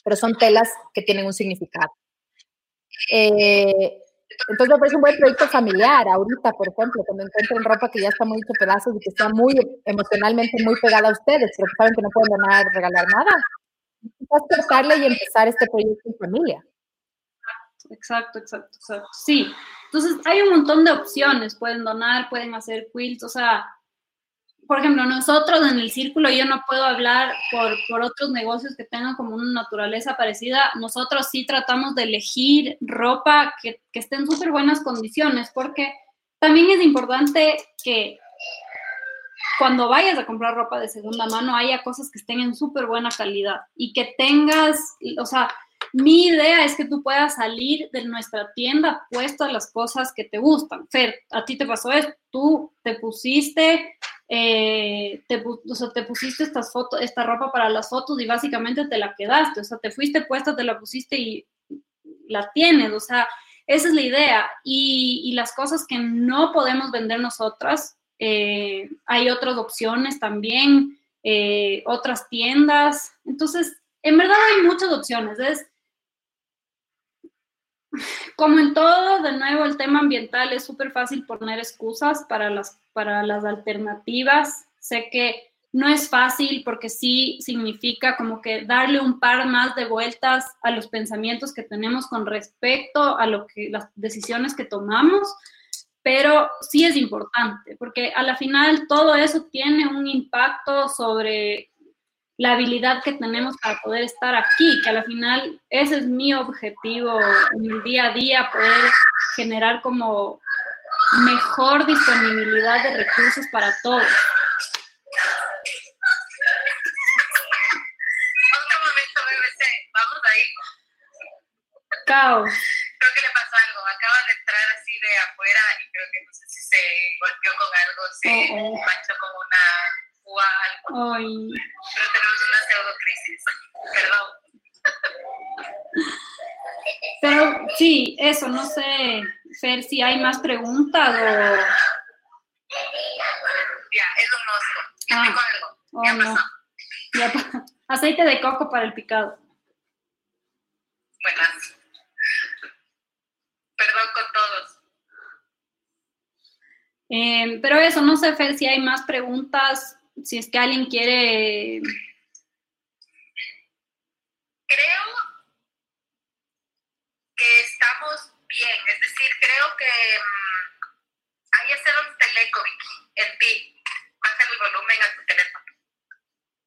pero son telas que tienen un significado. Eh, entonces me parece un buen proyecto familiar ahorita, por ejemplo, cuando encuentren ropa que ya está muy hecho pedazos y que está muy emocionalmente muy pegada a ustedes, pero que saben que no pueden donar, regalar nada. Quizás cortarle y empezar este proyecto en familia. Exacto, exacto, exacto. Sí. Entonces hay un montón de opciones. Pueden donar, pueden hacer quilts, o sea, por ejemplo, nosotros en el círculo, yo no puedo hablar por, por, otros negocios que tengan como una naturaleza parecida, nosotros sí tratamos de elegir ropa que, que esté en súper buenas condiciones, porque también es importante que cuando vayas a comprar ropa de segunda mano haya cosas que estén en súper buena calidad y que tengas, o sea, mi idea es que tú puedas salir de nuestra tienda puesto las cosas que te gustan. Fer, a ti te pasó esto, tú te pusiste eh, te pusiste estas fotos, esta ropa para las fotos y básicamente te la quedaste, o sea, te fuiste puesta, te la pusiste y la tienes, o sea, esa es la idea. Y, las cosas que no podemos vender nosotras, eh, hay otras opciones también, eh, otras tiendas. Entonces, en verdad hay muchas opciones. Es como en todo, de nuevo, el tema ambiental es súper fácil poner excusas para las, para las alternativas. Sé que no es fácil porque sí significa como que darle un par más de vueltas a los pensamientos que tenemos con respecto a lo que las decisiones que tomamos, pero sí es importante porque a la final todo eso tiene un impacto sobre la habilidad que tenemos para poder estar aquí, que al final ese es mi objetivo en el día a día, poder generar como mejor disponibilidad de recursos para todos. Otro momento, BBC, vamos ahí. Caos. Creo que le pasó algo, acaba de entrar así de afuera y creo que no sé si se golpeó con algo, se oh, oh. manchó con una Ay. Pero tenemos una pseudo crisis. Perdón. Pero sí, eso, no sé, Fer, si hay más preguntas o... Ya, es un oso. Ah. algo. Oh, ya no. Ya, aceite de coco para el picado. Buenas. Perdón con todos. Eh, pero eso, no sé, Fer, si hay más preguntas si es que alguien quiere... Creo que estamos bien, es decir, creo que um, ahí es donde está el eco, en ti. Baja el volumen a tu teléfono.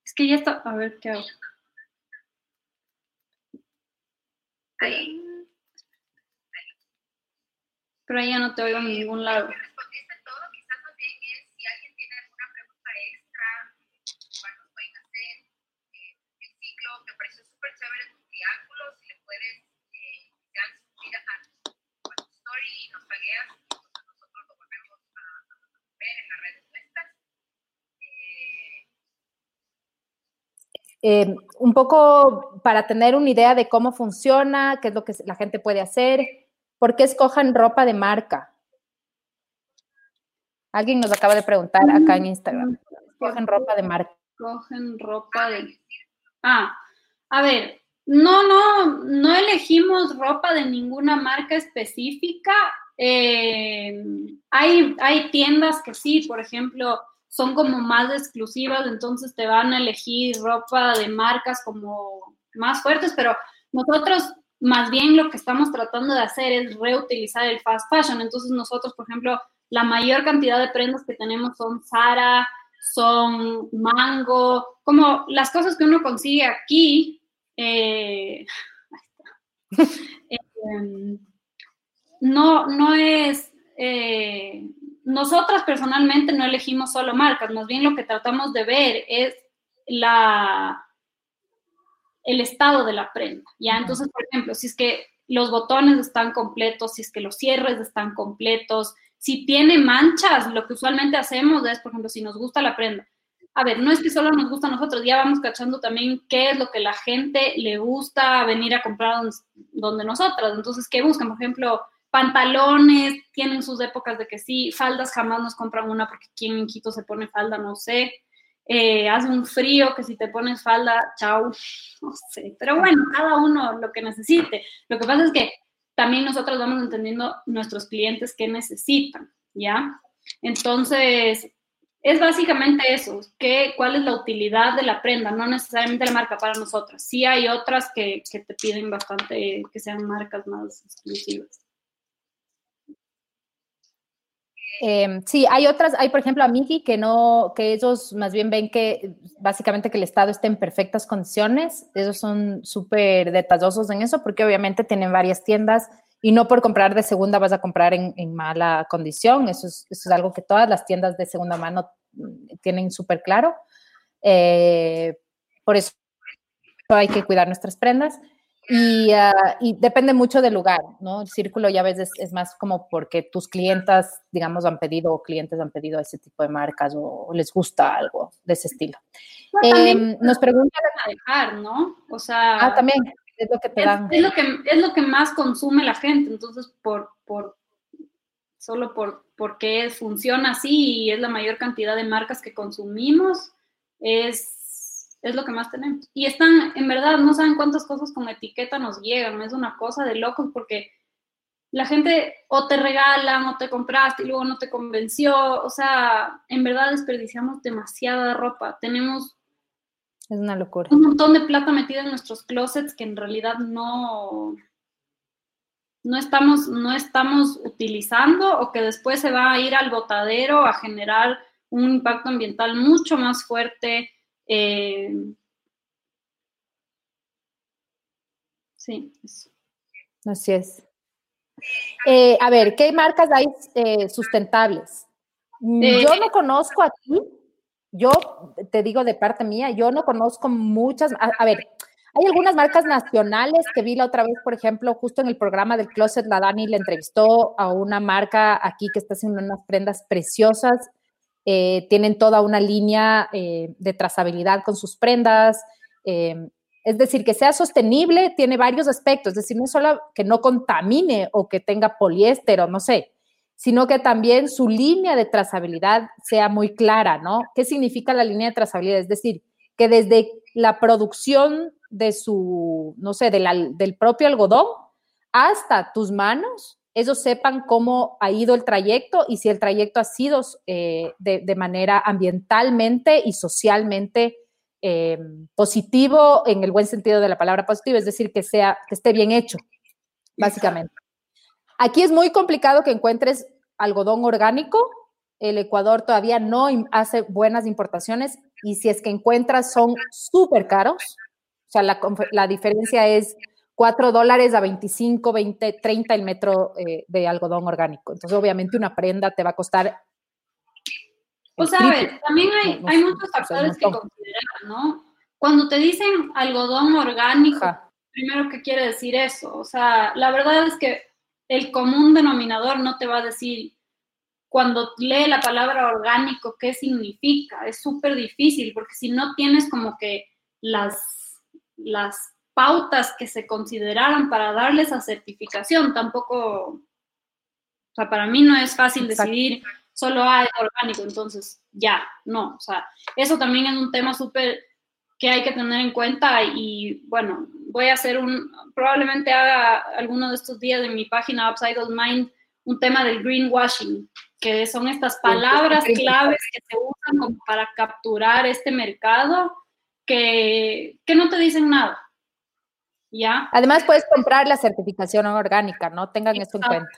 Es que ya está, a ver qué hago. Ahí. Pero ahí ya no te oigo en ningún lado. Eh, un poco para tener una idea de cómo funciona, qué es lo que la gente puede hacer, ¿por qué escojan ropa de marca? Alguien nos acaba de preguntar acá en Instagram. Escogen ropa de marca. Escogen ropa de... Ah, a ver, no, no, no elegimos ropa de ninguna marca específica. Eh, hay, hay tiendas que sí, por ejemplo, son como más exclusivas, entonces te van a elegir ropa de marcas como más fuertes, pero nosotros más bien lo que estamos tratando de hacer es reutilizar el fast fashion. Entonces nosotros, por ejemplo, la mayor cantidad de prendas que tenemos son Zara, son Mango, como las cosas que uno consigue aquí. Eh, em, no, no es, eh, nosotras personalmente no elegimos solo marcas, más bien lo que tratamos de ver es la, el estado de la prenda, ¿ya? Entonces, por ejemplo, si es que los botones están completos, si es que los cierres están completos, si tiene manchas, lo que usualmente hacemos es, por ejemplo, si nos gusta la prenda, a ver, no es que solo nos gusta a nosotros, ya vamos cachando también qué es lo que la gente le gusta venir a comprar donde nosotras. Entonces, ¿qué buscan? Por ejemplo, pantalones, tienen sus épocas de que sí, faldas jamás nos compran una porque quien en Quito se pone falda, no sé. Eh, hace un frío que si te pones falda, chau, no sé. Pero bueno, cada uno lo que necesite. Lo que pasa es que también nosotros vamos entendiendo nuestros clientes qué necesitan, ¿ya? Entonces, es básicamente eso, que, cuál es la utilidad de la prenda, no necesariamente la marca para nosotros. Sí hay otras que, que te piden bastante que sean marcas más exclusivas. Em, sí, hay otras, hay por ejemplo a Miki que no, que ellos más bien ven que básicamente que el Estado esté en perfectas condiciones, ellos son súper detallosos en eso porque obviamente tienen varias tiendas y no por comprar de segunda vas a comprar en, mala condición, eso es, eso es, algo que todas las tiendas de segunda mano mm, tienen súper claro, eh, por eso hay que cuidar nuestras prendas. Ah, y, depende mucho del lugar, ¿no? El círculo ya a veces es más como porque tus clientas, digamos, han pedido o clientes han pedido ese tipo de marcas o, les gusta algo de ese estilo. Em, nos preguntan a dejar, ¿no? O sea, ah, también es lo que te dan. Es, lo que es lo que más consume la gente, entonces por por solo por porque funciona así y es la mayor cantidad de marcas que consumimos es es lo que más tenemos. Y están, en verdad, no saben cuántas cosas con etiqueta nos llegan, es una cosa de locos porque la gente o te regalan o te compraste y luego no te convenció, o sea, en verdad desperdiciamos demasiada ropa, tenemos... Es una locura. Un montón de plata metida en nuestros closets que en realidad no, no estamos, no estamos utilizando o que después se va a ir al botadero a generar un impacto ambiental mucho más fuerte, eh, sí, Así es. Eh, a ver, ¿qué marcas hay eh, sustentables? Yo no conozco aquí, yo te digo de parte mía, yo no conozco muchas, a, ver, hay algunas marcas nacionales que vi la otra vez, por ejemplo, justo en el programa del Closet, la Dani le entrevistó a una marca aquí que está haciendo unas prendas preciosas eh, tienen toda una línea eh, de trazabilidad con sus prendas. Eh, es decir, que sea sostenible tiene varios aspectos, es decir, no solo que no contamine o que tenga poliéster o no sé, sino que también su línea de trazabilidad sea muy clara, ¿no? ¿Qué significa la línea de trazabilidad? Es decir, que desde la producción de su, no sé, del propio algodón hasta tus manos, ellos sepan cómo ha ido el trayecto y si el trayecto ha sido eh, de, manera ambientalmente y socialmente eh, positivo en el buen sentido de la palabra positivo, es decir, que, sea, que esté bien hecho, básicamente. Aquí es muy complicado que encuentres algodón orgánico. El Ecuador todavía no hace buenas importaciones y si es que encuentras son súper caros. O sea, la, la diferencia es 4 dólares a 25, 20, 30 el metro eh, de algodón orgánico. Entonces, obviamente, una prenda te va a costar. O sea, a ver, también hay, hay muchos factores que considerar, ¿no? Cuando te dicen algodón orgánico, primero, ¿qué quiere decir eso? O sea, la verdad es que el común denominador no te va a decir cuando lee la palabra orgánico qué significa. Es súper difícil porque si no tienes como que las, las pautas que se consideraran para darle esa certificación. Tampoco, o sea, para mí no es fácil decidir solo hay orgánico, entonces ya, no, o sea, eso también es un tema súper que hay que tener en cuenta y bueno, voy a hacer un, probablemente haga alguno de estos días en mi página Upside Down Mind un tema del greenwashing, que son estas palabras claves que se usan para capturar este mercado que, que no te dicen nada ¿Ya? Además, puedes comprar la certificación orgánica, ¿no? Tengan esto en cuenta.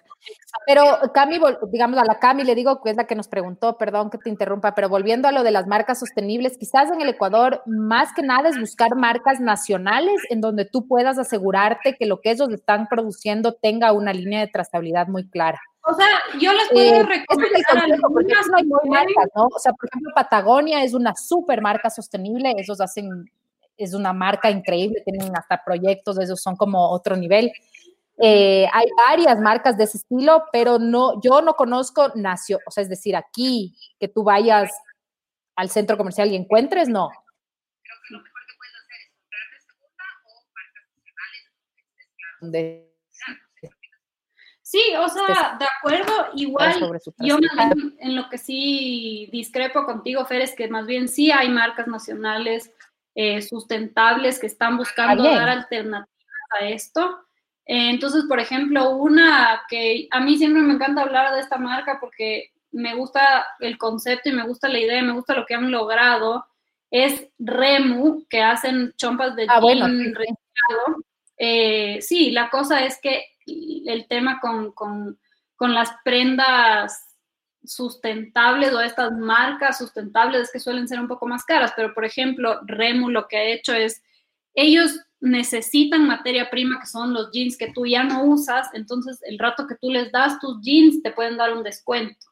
Pero Cami, digamos, a la Cami le digo que es la que nos preguntó, perdón que te interrumpa, pero volviendo a lo de las marcas sostenibles, quizás en el Ecuador, más que nada es buscar marcas nacionales en donde tú puedas asegurarte que lo que ellos están produciendo tenga una línea de trazabilidad muy clara. O sea, yo les puedo eh, recomendar algunas. No hay marcas, ¿no? O sea, por ejemplo, Patagonia es una super marca sostenible, ellos hacen es una marca increíble, tienen hasta proyectos, esos son como otro nivel. Eh, hay varias marcas de ese estilo, pero no, yo no conozco nacio, o sea, es decir, aquí que tú vayas al centro comercial y encuentres, no. Creo que lo mejor que puedes hacer es comprar de segunda o marcas nacionales. Sí, o sea, de acuerdo, igual yo en lo que sí discrepo contigo, Fer, es que más bien sí hay marcas nacionales eh, sustentables que están buscando dar alternativas a esto. Eh, entonces, por ejemplo, una que a mí siempre me encanta hablar de esta marca porque me gusta el concepto y me gusta la idea, me gusta lo que han logrado, es Remu, que hacen chompas de ah, jean eh, sí, la cosa es que el tema con, con, con las prendas sustentables o estas marcas sustentables es que suelen ser un poco más caras, pero por ejemplo, Remu lo que ha hecho es, ellos necesitan materia prima que son los jeans que tú ya no usas, entonces el rato que tú les das tus jeans te pueden dar un descuento.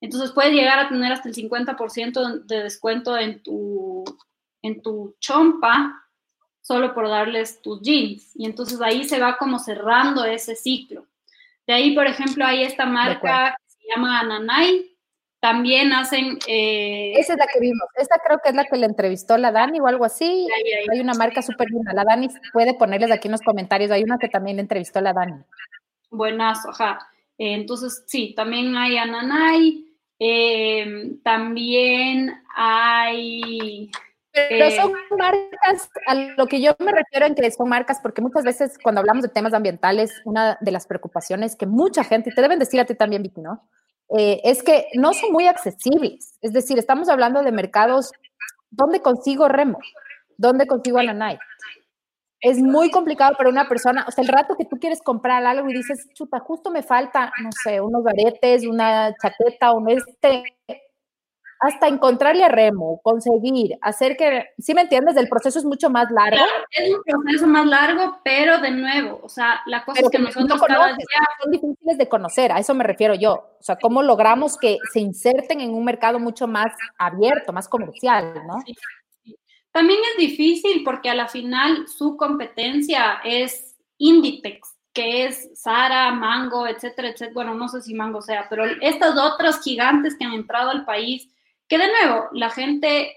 Entonces puedes llegar a tener hasta el 50% de descuento en tu, en tu chompa solo por darles tus jeans. Y entonces ahí se va como cerrando ese ciclo. De ahí, por ejemplo, hay esta marca llama Ananay. También hacen... Eh, Esa es la que vimos. Esta creo que es la que le entrevistó la Dani o algo así. Hay una marca súper linda. La Dani puede ponerles aquí en los comentarios. Hay una que también le entrevistó la Dani. Buenazo, ajá. Eh, entonces, sí, también hay Ananay. Eh, también hay... Pero son marcas, a lo que yo me refiero en que son marcas, porque muchas veces cuando hablamos de temas ambientales, una de las preocupaciones que mucha gente, y te deben decir a ti también, Vicky, ¿no? Eh, es que no son muy accesibles. Es decir, estamos hablando de mercados, ¿dónde consigo Remo? ¿Dónde consigo Ananay? Es muy complicado para una persona, o sea, el rato que tú quieres comprar algo y dices, chuta, justo me falta, no sé, unos aretes, una chaqueta, un este, hasta encontrarle Remo, conseguir, hacer que, ¿sí me entiendes? El proceso es mucho más largo. es un proceso más largo, pero de nuevo, o sea, la cosa es que, nosotros cada día... Son difíciles de conocer, a eso me refiero yo. O sea, cómo logramos que se inserten en un mercado mucho más abierto, más comercial, ¿no? También es difícil porque a la final su competencia es Inditex, que es Sara, Mango, etcétera, etcétera. Bueno, no sé si Mango sea, pero estos otros gigantes que han entrado al país que de nuevo, la gente,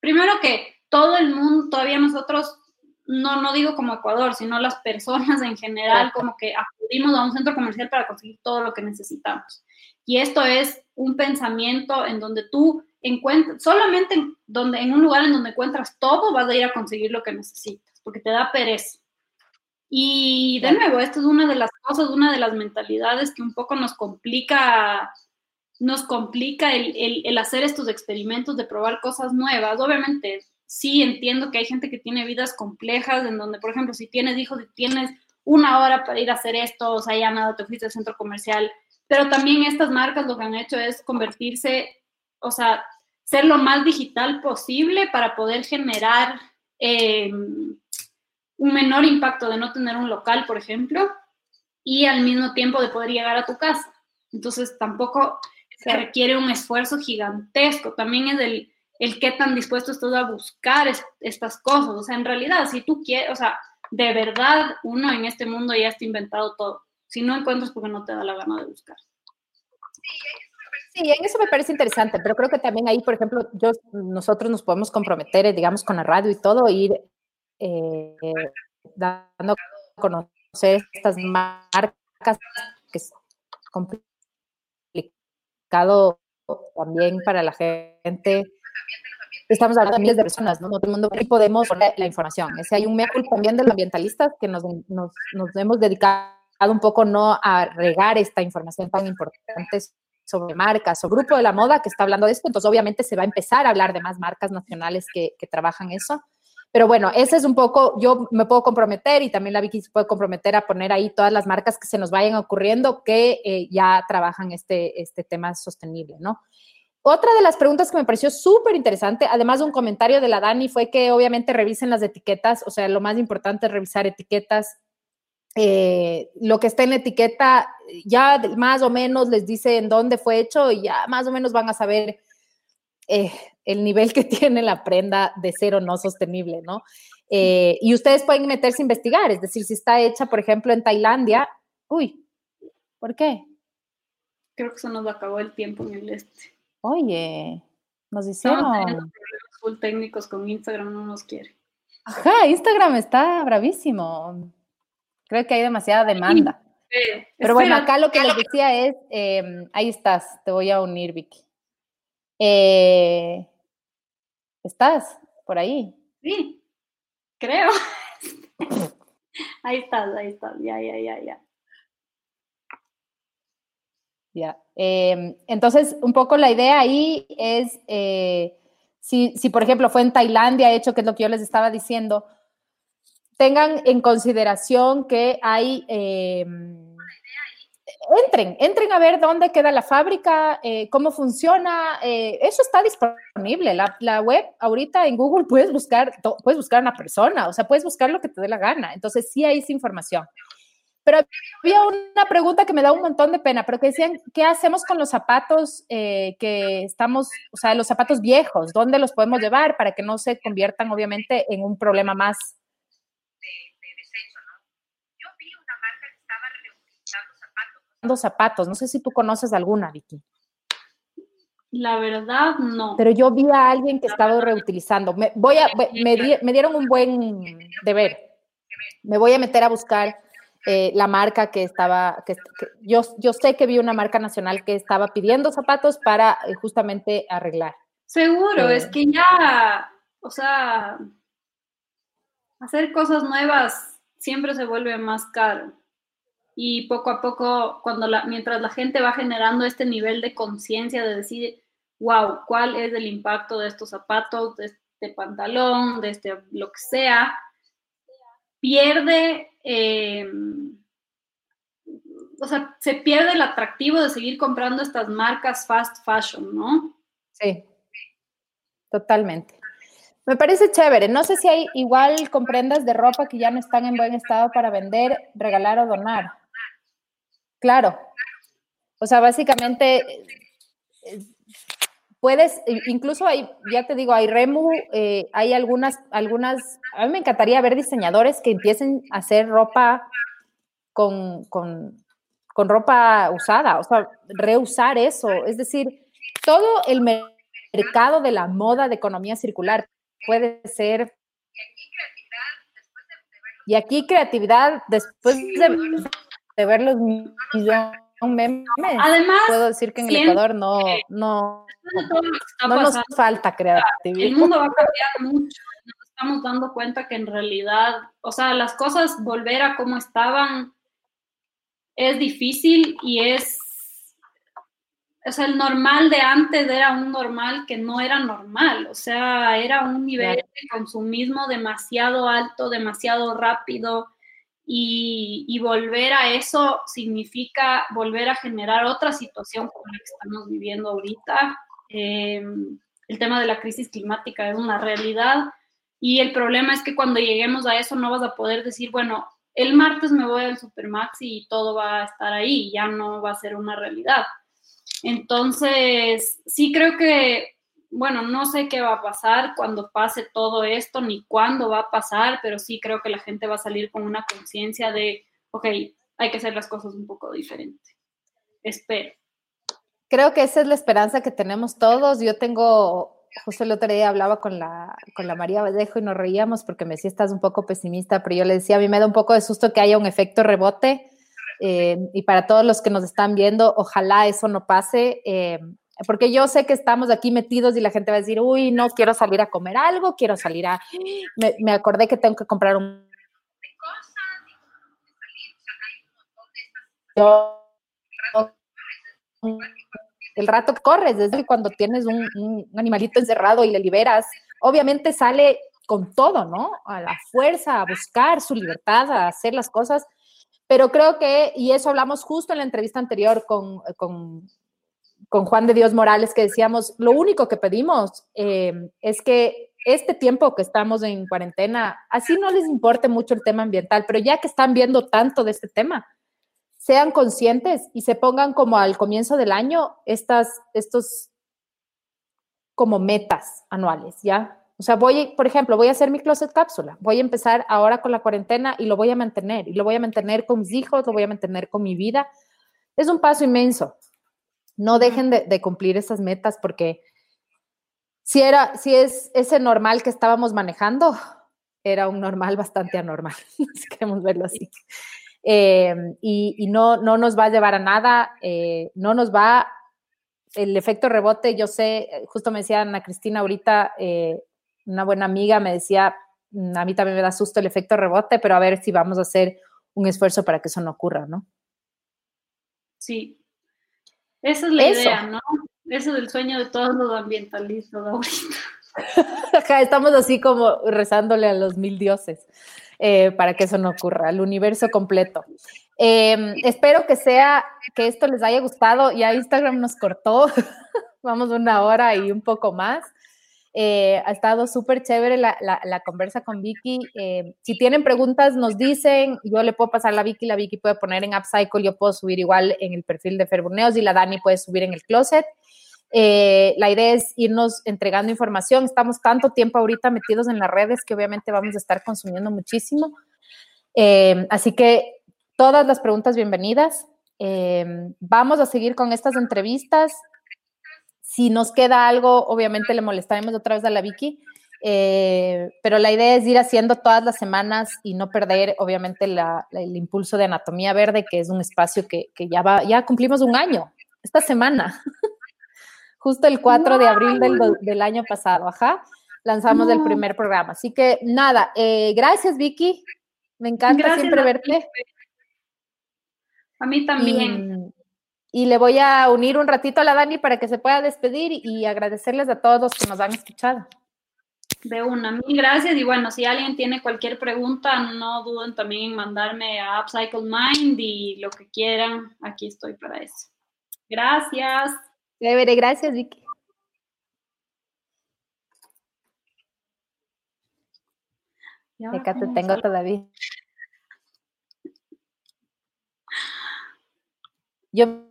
primero que todo el mundo, todavía nosotros, no, no digo como Ecuador, sino las personas en general, como que acudimos a un centro comercial para conseguir todo lo que necesitamos. Y esto es un pensamiento en donde tú encuentras, solamente en, donde, en un lugar en donde encuentras todo, vas a ir a conseguir lo que necesitas, porque te da pereza. Y de nuevo, esto es una de las cosas, una de las mentalidades que un poco nos complica nos complica el, hacer estos experimentos de probar cosas nuevas. Obviamente, sí entiendo que hay gente que tiene vidas complejas en donde, por ejemplo, si tienes hijos y tienes una hora para ir a hacer esto, o sea, ya nada, te fuiste al centro comercial, pero también estas marcas lo que han hecho es convertirse, o sea, ser lo más digital posible para poder generar em, un menor impacto de no tener un local, por ejemplo, y al mismo tiempo de poder llegar a tu casa. Entonces, tampoco se requiere un esfuerzo gigantesco. También es el, el qué tan dispuesto estás a buscar estas cosas. O sea, en realidad, si tú quieres, o sea, de verdad, uno en este mundo ya está inventado todo. Si no encuentras, porque no te da la gana de buscar. Sí, en eso me parece interesante, pero creo que también ahí, por ejemplo, yo, nosotros nos podemos comprometer, digamos, con la radio y todo, ir eh, dando conocer estas marcas que son también para la gente. Estamos hablando de miles de personas, ¿no? No todo el mundo y podemos poner la información. Ese hay un mea también de los ambientalistas que nos, nos, nos hemos dedicado un poco no a regar esta información tan importante sobre marcas o grupo de la moda que está hablando de esto, entonces obviamente se va a empezar a hablar de más marcas nacionales que, que trabajan eso, Pero bueno, ese es un poco, yo me puedo comprometer y también la Vicky se puede comprometer a poner ahí todas las marcas que se nos vayan ocurriendo que eh, ya trabajan este, este tema sostenible, ¿no? Otra de las preguntas que me pareció súper interesante, además de un comentario de la Dani, fue que obviamente revisen las etiquetas, o sea, lo más importante es revisar etiquetas. Eh, lo que está en la etiqueta ya más o menos les dice en dónde fue hecho y ya más o menos van a saber eh, el nivel que tiene la prenda de ser o no sostenible, ¿no? Eh, y ustedes pueden meterse a investigar, es decir, si está hecha, por ejemplo, en Tailandia, uy, ¿por qué? Creo que se nos acabó el tiempo en el este. Oye, nos hicieron... No, full técnicos con Instagram no nos quiere. Ajá, Instagram está bravísimo. Creo que hay demasiada demanda. Pero bueno, acá lo que les decía es, em, ahí estás, te voy a unir, Vicky. Eh, ¿Estás por ahí? Sí, creo. ahí estás, ahí estás, ya, ya, ya, ya. Ya. Em, entonces, un poco la idea ahí es, eh, si, si, por ejemplo fue en Tailandia hecho, que es lo que yo les estaba diciendo, tengan en consideración que hay em, entren, entren a ver dónde queda la fábrica, eh, cómo funciona. Eh, eso está disponible. La, web ahorita en Google puedes buscar, puedes buscar una persona, o sea, puedes buscar lo que te dé la gana. Entonces sí hay esa información. Pero había una pregunta que me da un montón de pena, pero que decían, ¿qué hacemos con los zapatos eh, que estamos, o sea, los zapatos viejos? ¿Dónde los podemos llevar para que no se conviertan, obviamente, en un problema más zapatos. No sé si tú conoces alguna, Vicky. La verdad, no. Pero yo vi a alguien que estaba reutilizando. Me, voy a, me, dieron un buen deber. Me voy a meter a buscar eh, la marca que estaba, que, yo, yo sé que vi una marca nacional que estaba pidiendo zapatos para eh, justamente arreglar. Seguro, es eh. que ya, o sea, hacer cosas nuevas siempre se vuelve más caro y poco a poco, cuando la, mientras la gente va generando este nivel de conciencia de decir, wow, ¿cuál es el impacto de estos zapatos, de este pantalón, de este lo que sea? Pierde, eh, o sea, se pierde el atractivo de seguir comprando estas marcas fast fashion, ¿no? Sí, totalmente. Me parece chévere. No sé si hay igual comprendas de ropa que ya no están en buen estado para vender, regalar o donar. Claro. O sea, básicamente eh, puedes, incluso hay, ya te digo, hay Remu, eh, hay algunas, algunas, a mí me encantaría ver diseñadores que empiecen a hacer ropa con, con, con ropa usada, o sea, reusar eso. Es decir, todo el mercado de la moda de economía circular puede ser. Y aquí creatividad, después de de ver los millones memes, Además, puedo decir que en el Ecuador no, no, no nos falta creatividad. El mundo va a cambiar mucho. Nos estamos dando cuenta que en realidad, o sea, las cosas volver a como estaban es difícil y es, o sea, el normal de antes era un normal que no era normal, o sea, era un nivel de consumismo demasiado alto, demasiado rápido, y, volver a eso significa volver a generar otra situación como la que estamos viviendo ahorita. Em, el tema de la crisis climática es una realidad y el problema es que cuando lleguemos a eso no vas a poder decir, bueno, el martes me voy al Supermax y todo va a estar ahí, ya no va a ser una realidad. Entonces, sí creo que bueno, no sé qué va a pasar cuando pase todo esto, ni cuándo va a pasar, pero sí creo que la gente va a salir con una conciencia de, ok, hay que hacer las cosas un poco diferente. Espero. Creo que esa es la esperanza que tenemos todos. Yo tengo, justo el otro día hablaba con la, con la María Vallejo y nos reíamos porque me decía, estás un poco pesimista, pero yo le decía, a mí me da un poco de susto que haya un efecto rebote. Eh, y para todos los que nos están viendo, ojalá eso no pase. Eh, porque yo sé que estamos aquí metidos y la gente va a decir, uy, no quiero salir a comer algo, quiero salir a, me, acordé que tengo que comprar un... el rato que corres, desde cuando tienes un, animalito encerrado y le liberas, obviamente sale con todo, ¿no? A la fuerza, a buscar su libertad, a hacer las cosas. Pero creo que, y eso hablamos justo en la entrevista anterior con, con, con Juan de Dios Morales, que decíamos, lo único que pedimos eh, es que este tiempo que estamos en cuarentena, así no les importe mucho el tema ambiental, pero ya que están viendo tanto de este tema, sean conscientes y se pongan como al comienzo del año estas, estos como metas anuales, ¿ya? O sea, voy, por ejemplo, voy a hacer mi closet cápsula, voy a empezar ahora con la cuarentena y lo voy a mantener, y lo voy a mantener con mis hijos, lo voy a mantener con mi vida. Es un paso inmenso. No dejen de, cumplir esas metas porque si era, si es ese normal que estábamos manejando, era un normal bastante anormal, si queremos verlo así. Em, y, no, no nos va a llevar a nada, eh, no nos va, el efecto rebote, yo sé, justo me decía Ana Cristina ahorita, eh, una buena amiga me decía, mm, a mí también me da susto el efecto rebote, pero a ver si vamos a hacer un esfuerzo para que eso no ocurra, ¿no? Sí, esa es la idea, ¿no? Ese es el sueño de todos los ambientalistas ahorita. Acá estamos así como rezándole a los mil dioses eh, para que eso no ocurra, al universo completo. Em, espero que sea, que esto les haya gustado. Ya Instagram nos cortó, vamos una hora y un poco más. Eh, ha estado súper chévere la, la, conversa con Vicky. Eh, si tienen preguntas, nos dicen. Yo le puedo pasar la Vicky, la Vicky puede poner en Upcycle, yo puedo subir igual en el perfil de Ferburneos y la Dani puede subir en el closet. Eh, la idea es irnos entregando información. Estamos tanto tiempo ahorita metidos en las redes que obviamente vamos a estar consumiendo muchísimo. así que todas las preguntas bienvenidas. vamos a seguir con estas entrevistas. Si nos queda algo, obviamente le molestaremos otra vez a la Vicky, eh, pero la idea es ir haciendo todas las semanas y no perder, obviamente, el impulso de Anatomía Verde, que es un espacio que, ya, va, ya cumplimos un año, esta semana, justo el 4 de abril del, año pasado, ajá, lanzamos el primer programa. Así que nada, eh, gracias Vicky, me encanta siempre verte. A mí también. Y le voy a unir un ratito a la Dani para que se pueda despedir y agradecerles a todos los que nos han escuchado. De una, mil gracias. Y bueno, si alguien tiene cualquier pregunta, no duden también en mandarme a Upcycle Mind y lo que quieran, aquí estoy para eso. Gracias. Chévere, gracias, Vicky. Acá te tengo todavía. Yo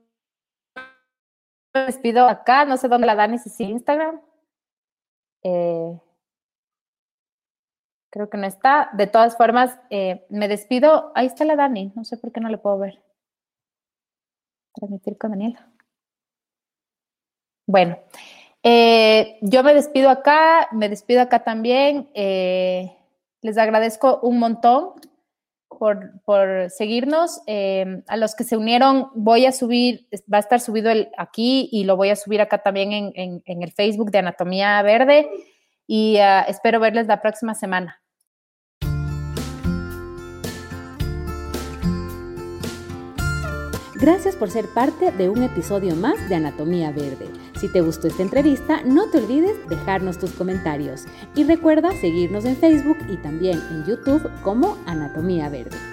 me despido acá, no sé dónde la Dani, si sí Instagram. Eh, creo que no está. De todas formas, eh, me despido. Ahí está la Dani, no sé por qué no le puedo ver. Transmitir con Daniela. Bueno, eh, yo me despido acá, me despido acá también. les agradezco un montón por, seguirnos. Em, a los que se unieron, voy a subir, va a estar subido el, aquí y lo voy a subir acá también en, el Facebook de Anatomía Verde y ah, espero verles la próxima semana. Gracias por ser parte de un episodio más de Anatomía Verde. Si te gustó esta entrevista, no te olvides dejarnos tus comentarios y recuerda seguirnos en Facebook y también en YouTube como Anatomía Verde.